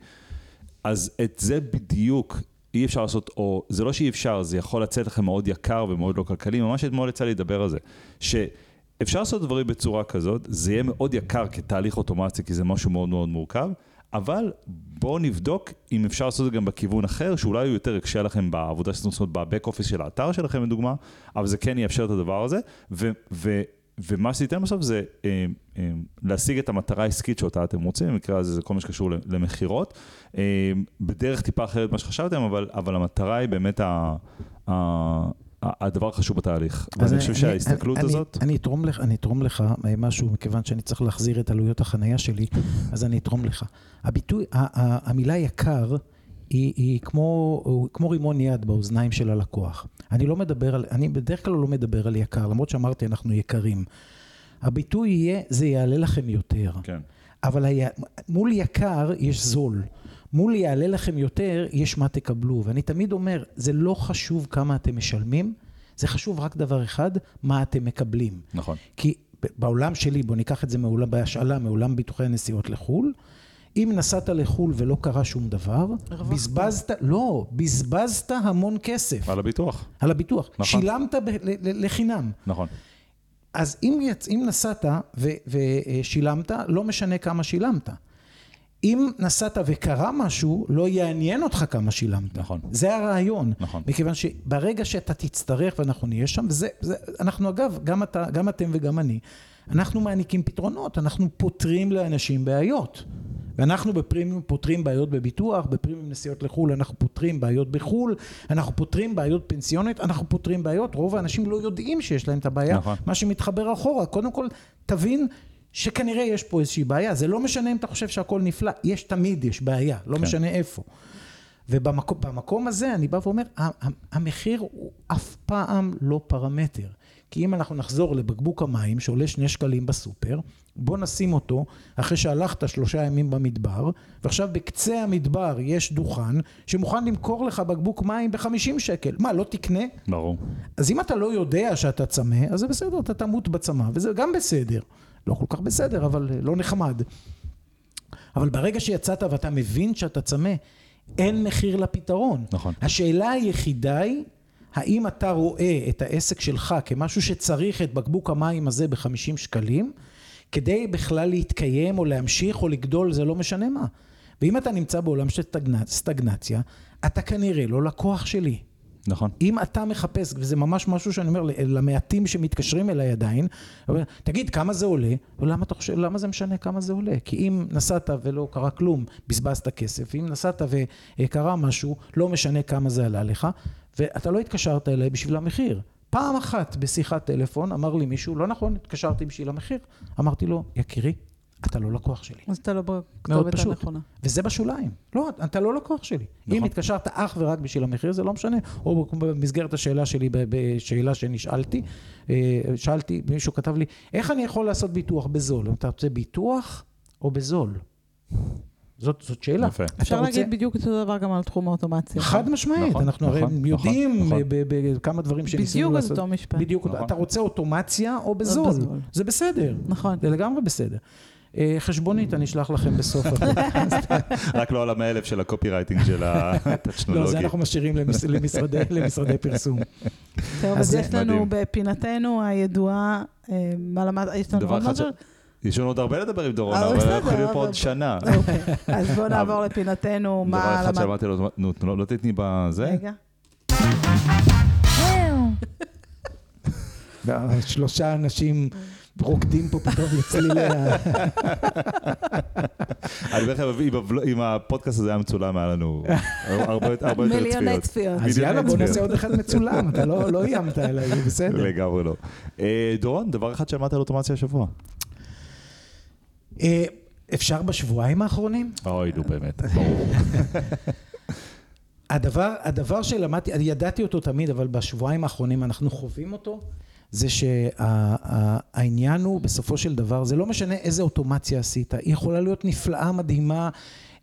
אז את זה בדיוק אי אפשר לעשות, או זה לא שאי אפשר, זה יכול לצאת לכם מאוד יקר ומאוד לא כלכלי, ממש אתמול יצא לי לדבר על זה, שאפשר לעשות דברים בצורה כזאת, זה יהיה מאוד יקר כתהליך אוטומציה, כי זה משהו מאוד מאוד מורכב, אבל בואו נבדוק אם אפשר לעשות את זה גם בכיוון אחר, שאולי הוא יותר יקשה לכם בעבודה שאתם עושים בבק אופיס של האתר שלכם לדוגמה, אבל זה כן יאפשר את הדבר הזה, ו- ו- ומה שזה ייתן בסוף זה אה, אה, להשיג את המטרה העסקית שאותה אתם רוצים, במקרה הזה זה כל מה שקשור למכירות, אה, בדרך טיפה אחרת ממה שחשבתם, אבל, אבל המטרה היא באמת ה, ה, הדבר החשוב בתהליך. ואני חושב שההסתכלות אני, הזאת... אני אתרום, לך, אני אתרום לך משהו, מכיוון שאני צריך להחזיר את עלויות החנייה שלי, אז אני אתרום לך. הביטוי, המילה יקר, היא, היא כמו, כמו רימון יד באוזניים של הלקוח. אני לא מדבר על, אני בדרך כלל לא מדבר על יקר, למרות שאמרתי אנחנו יקרים. הביטוי יהיה, זה יעלה לכם יותר. כן. אבל היה, מול יקר יש זול. מול יעלה לכם יותר, יש מה תקבלו. ואני תמיד אומר, זה לא חשוב כמה אתם משלמים, זה חשוב רק דבר אחד, מה אתם מקבלים. נכון. כי בעולם שלי, בוא ניקח את זה מעולם, בהשאלה, מעולם ביטוחי הנסיעות לחו"ל, אם נסעת לחו"ל ולא קרה שום דבר, בזבזת, לא, בזבזת המון כסף. על הביטוח. על הביטוח. נכון. שילמת ב, ל, לחינם. נכון. אז אם, יצ, אם נסעת ו, ושילמת, לא משנה כמה שילמת. אם נסעת וקרה משהו, לא יעניין אותך כמה שילמת. נכון. זה הרעיון. נכון. מכיוון שברגע שאתה תצטרך ואנחנו נהיה שם, זה, זה, אנחנו אגב, גם, אתה, גם אתם וגם אני, אנחנו מעניקים פתרונות, אנחנו פותרים לאנשים בעיות. ואנחנו בפרימיום פותרים בעיות בביטוח, בפרימיום נסיעות לחו"ל אנחנו פותרים בעיות בחו"ל, אנחנו פותרים בעיות פנסיונית, אנחנו פותרים בעיות, רוב האנשים לא יודעים שיש להם את הבעיה, נכון. מה שמתחבר אחורה. קודם כל, תבין שכנראה יש פה איזושהי בעיה, זה לא משנה אם אתה חושב שהכל נפלא, יש תמיד, יש בעיה, לא כן. משנה איפה. ובמקום הזה אני בא ואומר, המחיר הוא אף פעם לא פרמטר. כי אם אנחנו נחזור לבקבוק המים שעולה שני שקלים בסופר, בוא נשים אותו אחרי שהלכת שלושה ימים במדבר, ועכשיו בקצה המדבר יש דוכן שמוכן למכור לך בקבוק מים בחמישים שקל. מה, לא תקנה? ברור. אז אם אתה לא יודע שאתה צמא, אז זה בסדר, אתה תמות בצמא, וזה גם בסדר. לא כל כך בסדר, אבל לא נחמד. אבל ברגע שיצאת ואתה מבין שאתה צמא, אין מחיר לפתרון. נכון. השאלה היחידה היא, האם אתה רואה את העסק שלך כמשהו שצריך את בקבוק המים הזה בחמישים שקלים, כדי בכלל להתקיים או להמשיך או לגדול, זה לא משנה מה. ואם אתה נמצא בעולם של סטגנציה, אתה כנראה לא לקוח שלי. נכון. אם אתה מחפש, וזה ממש משהו שאני אומר למעטים שמתקשרים אליי עדיין, תגיד, כמה זה עולה? ולמה אתה חושב, למה זה משנה כמה זה עולה? כי אם נסעת ולא קרה כלום, בזבזת כסף. אם נסעת וקרה משהו, לא משנה כמה זה עלה לך, ואתה לא התקשרת אליי בשביל המחיר. פעם אחת בשיחת טלפון אמר לי מישהו, לא נכון, התקשרתי בשביל המחיר. אמרתי לו, יקירי, אתה לא לקוח שלי. אז אתה לא בכתובת הנכונה. וזה בשוליים. לא, אתה לא לקוח שלי. נכון. אם התקשרת אך ורק בשביל המחיר, זה לא משנה. או במסגרת השאלה שלי, בשאלה שנשאלתי, אה, שאלתי, מישהו כתב לי, איך אני יכול לעשות ביטוח בזול? אתה רוצה ביטוח או בזול? זאת, זאת שאלה. יפה. אפשר רוצה... להגיד בדיוק אותו דבר גם על תחום האוטומציה. חד משמעית, נכון, אנחנו נכון, הרי נכון, יודעים נכון. בכמה דברים שניסינו לעשות. בדיוק אותו משפט. בדיוק, נכון. אתה רוצה אוטומציה או בזול. בזול. זה בסדר. נכון. זה לגמרי בסדר. אה, חשבונית אני אשלח לכם בסוף הפודקאסט. *laughs* רק לא על המאה אלף של הקופי רייטינג של הטכנולוגי. לא, זה אנחנו משאירים למשרדי פרסום. טוב, אז יש לנו בפינתנו הידועה, אה, מה למד, יש לנו עוד משהו? יש לנו עוד הרבה לדבר עם דורון, אה, אבל אנחנו יכולים פה עוד שנה. אוקיי, אז בואו נעבור לפינתנו, מה למד... דבר אחד שאמרתי לו, נו, לא תתני בזה. רגע. שלושה אנשים רוקדים פה פתאום לצלילי ה... אני אומר לכם, אם הפודקאסט הזה היה מצולם, היה לנו הרבה יותר צפיות. מיליוני צפיות. אז יאללה, בוא נעשה עוד אחד מצולם, אתה לא איימת אליי, זה בסדר. לגמרי לא. אה, דורון, דבר אחד שאמרת על אוטומציה השבוע. אה, אפשר בשבועיים האחרונים? אוי, נו באמת, ברור. *laughs* הדבר, הדבר שלמדתי, ידעתי אותו תמיד, אבל בשבועיים האחרונים אנחנו חווים אותו, זה שהעניין הוא בסופו של דבר, זה לא משנה איזה אוטומציה עשית, היא יכולה להיות נפלאה, מדהימה,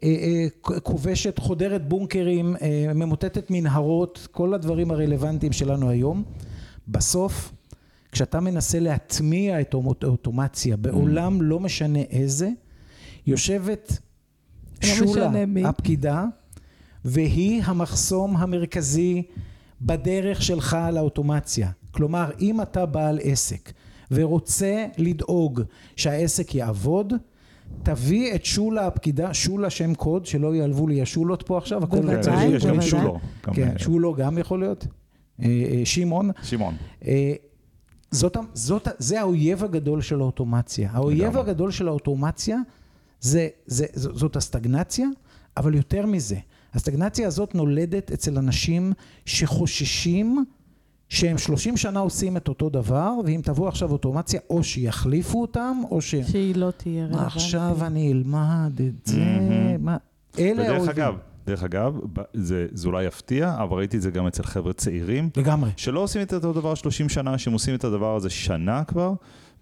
אה, אה, כובשת, חודרת בונקרים, אה, ממוטטת מנהרות, כל הדברים הרלוונטיים שלנו היום. בסוף, כשאתה מנסה להטמיע את האוטומציה בעולם לא משנה איזה, יושבת לא שולה. הפקידה, והיא המחסום המרכזי בדרך שלך לאוטומציה. כלומר, אם אתה בעל עסק ורוצה לדאוג שהעסק יעבוד, תביא את שולה הפקידה, שולה שם קוד, שלא ייעלבו לי השולות פה עכשיו, הכל צריך- יש גם בוודאי. שולו. כן, שולו גם יכול להיות, אה, אה, שמעון. שמעון. אה, זאת, זאת, זה האויב הגדול של האוטומציה. האויב. הגדול של האוטומציה זה, זה, זאת הסטגנציה, אבל יותר מזה, הסטגנציה הזאת נולדת אצל אנשים שחוששים שהם 30 שנה עושים את אותו דבר, ואם תבוא עכשיו אוטומציה, או שיחליפו אותם, או ש... שהיא לא תהיה רלוונטית. עכשיו אני אלמד את זה? מה? אלה ודרך האויבים. אגב, דרך אגב, זה, זה אולי יפתיע, אבל ראיתי את זה גם אצל חבר'ה צעירים, לגמרי. שלא עושים את אותו דבר 30 שנה, שהם עושים את הדבר הזה שנה כבר,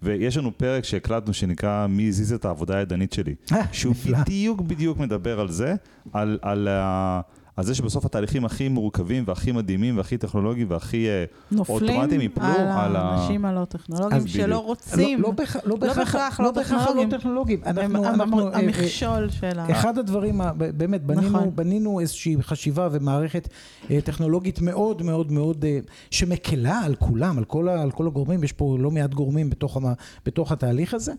ויש לנו פרק שהקלטנו שנקרא מי הזיז את העבודה הידנית שלי, אה, שהוא. בדיוק בדיוק מדבר על זה, על, על, ה- על זה שבסוף התהליכים הכי מורכבים והכי מדהימים והכי טכנולוגיים והכי אה, אוטומטיים יפלו על על ה- האנשים הלא טכנולוגיים אז שלא בדיוק. רוצים. לא, לא, לא בהכרח לא בהכרח טכנולוגיים. לא טכנולוגיים. אה, המכשול של ה... אחד הדברים, באמת, בנינו, נכון. בנינו איזושהי חשיבה ומערכת אה, טכנולוגית מאוד מאוד מאוד, שמקלה על כולם, על כל, ה- על כל הגורמים, יש פה לא מעט גורמים בתוך התהליך הזה,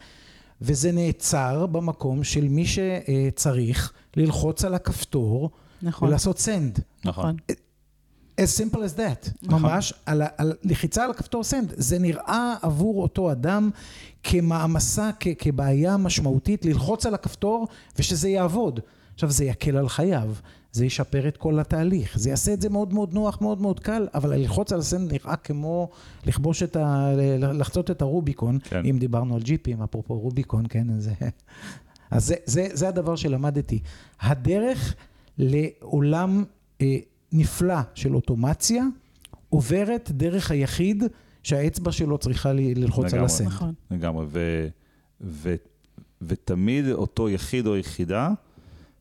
וזה נעצר במקום של מי שצריך ללחוץ על הכפתור נכון. ולעשות send. נכון. as simple as that, נכון. ממש, על, על לחיצה על הכפתור send, זה נראה עבור אותו אדם כמעמסה, כ, כבעיה משמעותית, ללחוץ על הכפתור ושזה יעבוד. עכשיו זה יקל על חייו, זה ישפר את כל התהליך, זה יעשה את זה מאוד מאוד נוח, מאוד מאוד קל, אבל ללחוץ על הסנד נראה כמו לכבוש את ה... לחצות את הרוביקון, כן. אם דיברנו על ג'יפים, אפרופו רוביקון, כן, זה... *laughs* אז זה, זה, זה הדבר שלמדתי. הדרך לעולם אה, נפלא של אוטומציה עוברת דרך היחיד שהאצבע שלו צריכה ל- ללחוץ על לגמרי. הסנד. נכון. לגמרי, ו, ו, ותמיד אותו יחיד או יחידה,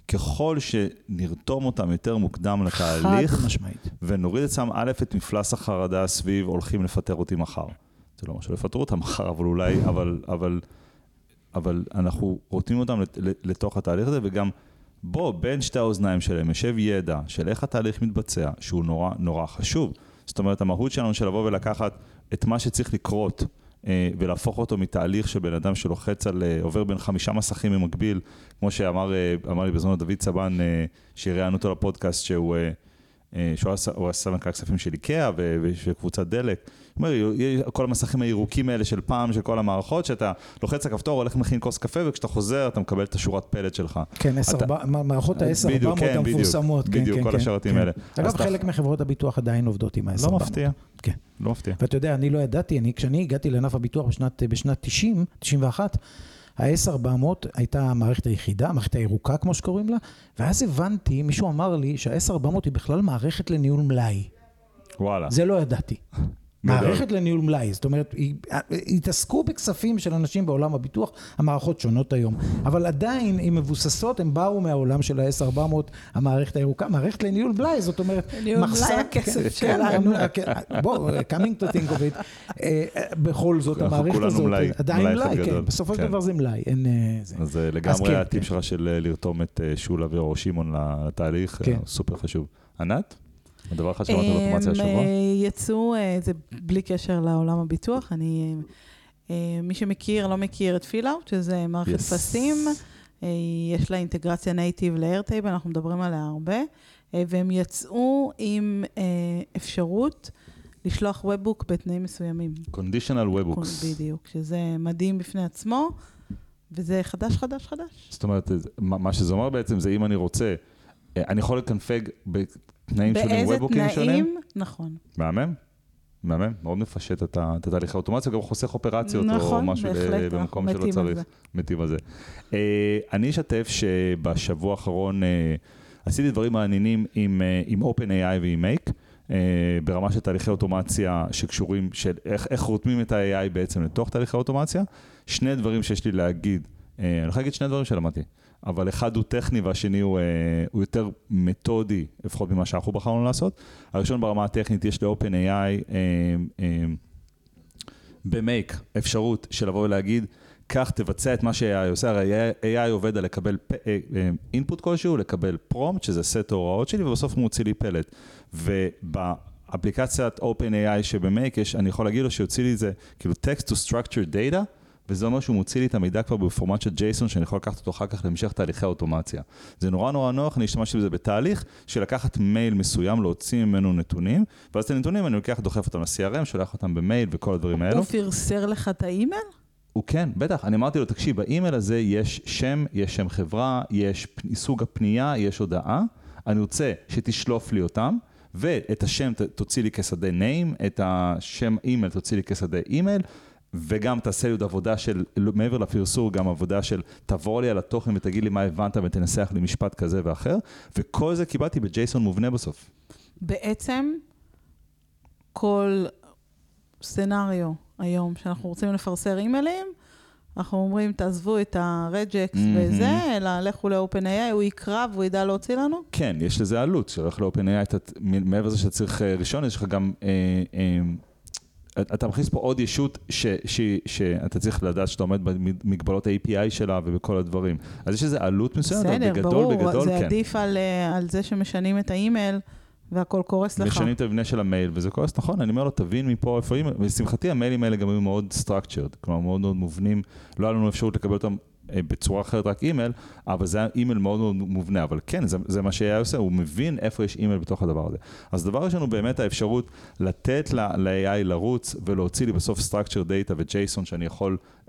ככל שנרתום אותם יותר מוקדם לתהליך, חד משמעית. ונוריד אצלם א', את מפלס החרדה סביב הולכים לפטר אותי מחר. זה לא אומר שלא יפטרו אותם מחר, אבל אולי, אבל, אבל, אבל אנחנו רותמים אותם לת- לתוך התהליך הזה, וגם בוא, בין שתי האוזניים שלהם יושב ידע של איך התהליך מתבצע, שהוא נורא נורא חשוב. זאת אומרת, המהות שלנו של לבוא ולקחת את מה שצריך לקרות, אה, ולהפוך אותו מתהליך של בן אדם שלוחץ על, אה, עובר בין חמישה מסכים במקביל, כמו שאמר אה, לי בזמנו דוד צבן, אה, שראיינו אותו לפודקאסט, שהוא... אה, אה, שהוא היה סמנכ"ל הכספים של איקאה ושל קבוצת דלק. הוא אומר, כל המסכים הירוקים האלה של פעם, של כל המערכות, שאתה לוחץ הכפתור, הולך מכין כוס קפה, וכשאתה חוזר אתה מקבל את השורת פלט שלך. כן, מערכות ה-10, בדיוק, 400 כן, בדיוק, המפורסמות. כן, בדיוק, כן, כל כן, השרתים כן. האלה. אגב, חלק מחברות הביטוח עדיין עובדות עם ה-10, לא 400. מפתיע, כן. לא מפתיע. ואתה יודע, אני לא ידעתי, אני, כשאני הגעתי לענף הביטוח בשנת 90, 91, ה-S400 הייתה המערכת היחידה, המערכת הירוקה כמו שקוראים לה, ואז הבנתי, מישהו אמר לי שה-S400 היא בכלל מערכת לניהול מלאי. וואלה. זה לא ידעתי. מערכת לניהול מלאי, זאת אומרת, התעסקו בכספים של אנשים בעולם הביטוח, המערכות שונות היום, אבל עדיין, הן מבוססות, הם באו מהעולם של ה-S400, המערכת הירוקה, מערכת לניהול מלאי, זאת אומרת, מחסן- הכסף כן, שלנו. כן, כן, בוא, coming to think of it, אה, אה, בכל זאת, המערכת הזאת, מלאי, עדיין מלאי. כן, בסופו של כן. דבר זה מלאי, אין אה, זה. אז אה, לגמרי כן, הטיפ כן. שלך של אה, לרתום את אה, שולה ואור שמעון לתהליך, אה, כן. סופר חשוב. ענת? הדבר אחד שאמרת על אוטומציה השבוע? אה, יצאו, אה, זה בלי קשר לעולם הביטוח, אני, אה, מי שמכיר, לא מכיר את פילאוט, שזה מערכת Yes. פסים, יש לה אינטגרציה נייטיב לאיירטייבל, אנחנו מדברים עליה הרבה, והם יצאו עם אפשרות לשלוח ובוק בתנאים מסוימים. conditional webhooks. בדיוק, שזה מדהים בפני עצמו, וזה חדש, חדש, חדש. זאת אומרת, מה שזה אומר בעצם זה אם אני רוצה, אני יכול לקנפג בתנאים שונים באיזה וובוקים שונים? תנאים? נכון. מהמם. מהמם, מאוד מפשט את התהליך האוטומציה, גם חוסך אופרציות או נכון, משהו ב- בהחלט, במקום שלא צריך. זה. מתים על זה. אה, אני אשתף שבשבוע האחרון אה, עשיתי דברים מעניינים עם, אה, עם OpenAI ועם Make, אה, ברמה של תהליכי אוטומציה שקשורים, של איך, איך רותמים את ה-AI בעצם לתוך תהליכי אוטומציה. שני דברים שיש לי להגיד אה, אני יכול להגיד שני דברים שלמדתי, אבל אחד הוא טכני והשני הוא, אה, הוא יותר מתודי, לפחות ממה שאנחנו בחרנו לעשות. הראשון ברמה הטכנית, יש ל-OpenAI אה, אה, במייק אפשרות של לבוא ולהגיד, קח, תבצע את מה ש-AI עושה, הרי AI עובד על לקבל אינפוט כלשהו, לקבל פרומפט, שזה סט ההוראות שלי, ובסוף הוא מוציא לי פלט. ובאפליקציית OpenAI שבמייק יש, אני יכול להגיד לו שיוציא לי את זה, כאילו text to structure data, וזה אומר שהוא מוציא לי את המידע כבר בפורמט של ג'ייסון, שאני יכול לקחת אותו אחר כך להמשך תהליכי האוטומציה. זה נורא נורא נוח, אני השתמשתי בזה בתהליך של לקחת מייל מסוים, להוציא ממנו נתונים, ואז את הנתונים אני לוקח, דוחף אותם ל-CRM, שולח אותם במייל וכל הדברים האלו. הוא פירסר לך את האימייל? הוא כן, בטח. אני אמרתי לו, תקשיב, באימייל הזה יש שם, יש שם חברה, יש סוג הפנייה, יש הודעה. אני רוצה שתשלוף לי אותם, ואת השם תוציא לי כשדה name, את השם אימייל תוציא לי כשדה אימייל, וגם תעשה לי עוד עבודה של, מעבר לפרסור, גם עבודה של תעבור לי על התוכן ותגיד לי מה הבנת ותנסח לי משפט כזה ואחר, וכל זה קיבלתי בג'ייסון מובנה בסוף. בעצם, כל סצנריו היום שאנחנו רוצים לפרסר אימיילים, אנחנו אומרים, תעזבו את הרג'קס mm-hmm. וזה, אלא לכו ל-OpenAI, הוא יקרא והוא ידע להוציא לנו? כן, יש לזה עלות, שהולך ל-OpenAI, מעבר לזה שאתה צריך אה, רישיון, יש לך גם... אה, אה, אתה מכניס פה עוד ישות ש, ש, שאתה צריך לדעת שאתה עומד במגבלות ה-API שלה ובכל הדברים. אז יש איזו עלות מסוימת, אבל בגדול, ברור, בגדול, זה כן. בסדר, עדיף על, אה, על זה שמשנים את האימייל. והכל קורס לך. משנים את המבנה של המייל, וזה קורס נכון, אני אומר לו, תבין מפה איפה אימייל, ולשמחתי המיילים האלה גם היו מאוד structured, כלומר מאוד מאוד מובנים, לא היה לנו אפשרות לקבל אותם בצורה אחרת רק אימייל, אבל זה היה אימייל מאוד מאוד מובנה, אבל כן, זה, זה מה שהיה עושה, הוא מבין איפה יש אימייל בתוך הדבר הזה. אז דבר ראשון הוא באמת האפשרות לתת ל-AI לרוץ ולהוציא לי בסוף structure data ו-JSON שאני יכול אה,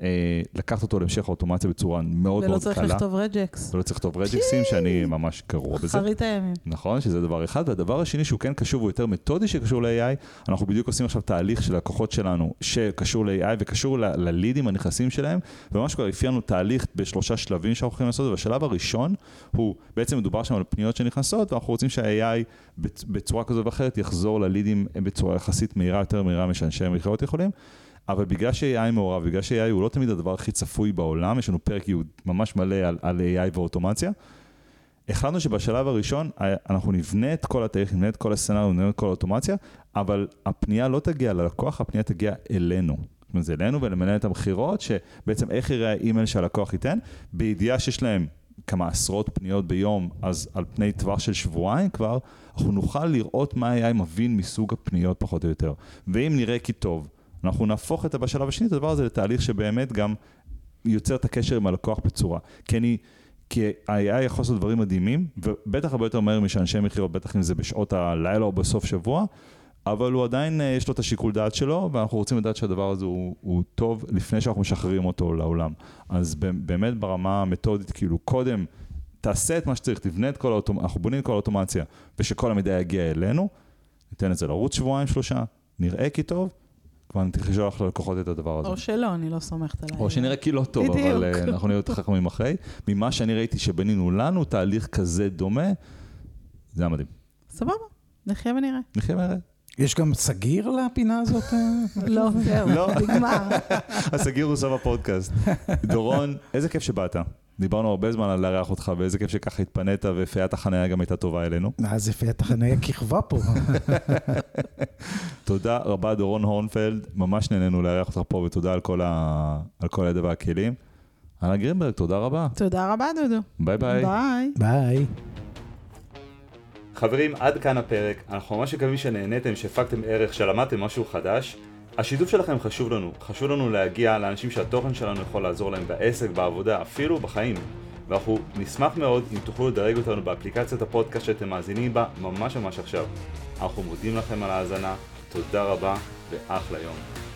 לקחת אותו להמשך האוטומציה בצורה מאוד מאוד קלה. ולא צריך לכתוב רג'קס. ולא צריך לכתוב רג'קסים, שאני ממש גרוע בזה. אחרית הימים. נכון, שזה דבר אחד. והדבר השני שהוא כן קשור, הוא יותר מתודי שקשור ל-AI, אנחנו בדיוק עושים עכשיו תהליך של לקוחות שלנו שקשור ל-AI וקשור ללידים הנכנסים שלהם, וממש כבר אפיינו תהליך בשלושה שלבים שאנחנו יכולים לעשות, והשלב הראשון הוא, בעצם מדובר שם על פניות שנכנסות, ואנחנו רוצים שה-AI בצורה כזו ואחרת יחזור ללידים בצורה יחסית מהירה, יותר מהירה משאנשי המכירות יכולים. אבל בגלל ש-AI מעורב, בגלל ש-AI הוא לא תמיד הדבר הכי צפוי בעולם, יש לנו פרק ייעוד ממש מלא על, על AI ואוטומציה. החלטנו שבשלב הראשון אה, אנחנו נבנה את כל התהליך, נבנה את כל הסצנריו, נבנה את כל האוטומציה, אבל הפנייה לא תגיע ללקוח, הפנייה תגיע אלינו. זאת אומרת, זה אלינו ולמנהלת המכירות, שבעצם איך יראה האימייל שהלקוח ייתן, בידיעה שיש להם כמה עשרות פניות ביום, אז על פני טווח של שבועיים כבר, אנחנו נוכל לראות מה AI מבין מסוג הפניות פחות או יותר. ואם נראה כי טוב, אנחנו נהפוך את בשלב השני את הדבר הזה לתהליך שבאמת גם יוצר את הקשר עם הלקוח בצורה. כי אני, כי ה-AI יכול לעשות דברים מדהימים, ובטח הרבה יותר מהר משאנשי מכירות, בטח אם זה בשעות הלילה או בסוף שבוע, אבל הוא עדיין, אה, יש לו את השיקול דעת שלו, ואנחנו רוצים לדעת שהדבר הזה הוא, הוא טוב לפני שאנחנו משחררים אותו לעולם. אז באמת ברמה המתודית, כאילו קודם, תעשה את מה שצריך, תבנה את כל האוטומציה, אנחנו בונים את כל האוטומציה, ושכל המידע יגיע אלינו, ניתן את זה לרוץ שבועיים שלושה, נראה כי טוב, כבר נתחיל לשלוח ללקוחות את הדבר הזה. או שלא, אני לא סומכת עליי. או שנראה כי לא טוב, בדיוק. אבל uh, אנחנו נהיה יותר חכמים אחרי. ממה שאני ראיתי שבנינו לנו תהליך כזה דומה, זה היה מדהים. סבבה, נחיה ונראה. נחיה ונראה. יש גם סגיר לפינה הזאת? לא, זהו, לא. נגמר. *laughs* הסגיר הוא סוף הפודקאסט. דורון, איזה כיף שבאת. דיברנו הרבה זמן על לארח אותך, ואיזה כיף שככה התפנית, ופיית החניה גם הייתה טובה אלינו. אז פיית החניה כיכבה פה. *laughs* תודה רבה, דורון הורנפלד, ממש נהנינו לארח אותך פה, ותודה על כל, ה... על כל הידע והכלים. אנה גרינברג, תודה רבה. תודה רבה, דודו. ביי ביי. ביי. ביי. חברים, עד כאן הפרק. אנחנו ממש מקווים שנהניתם, שהפקתם ערך, שלמדתם משהו חדש. השיתוף שלכם חשוב לנו, חשוב לנו להגיע לאנשים שהתוכן שלנו יכול לעזור להם בעסק, בעבודה, אפילו בחיים. ואנחנו נשמח מאוד אם תוכלו לדרג אותנו באפליקציית הפודקאסט שאתם מאזינים בה ממש ממש עכשיו. אנחנו מודים לכם על ההאזנה, תודה רבה ואחלה יום.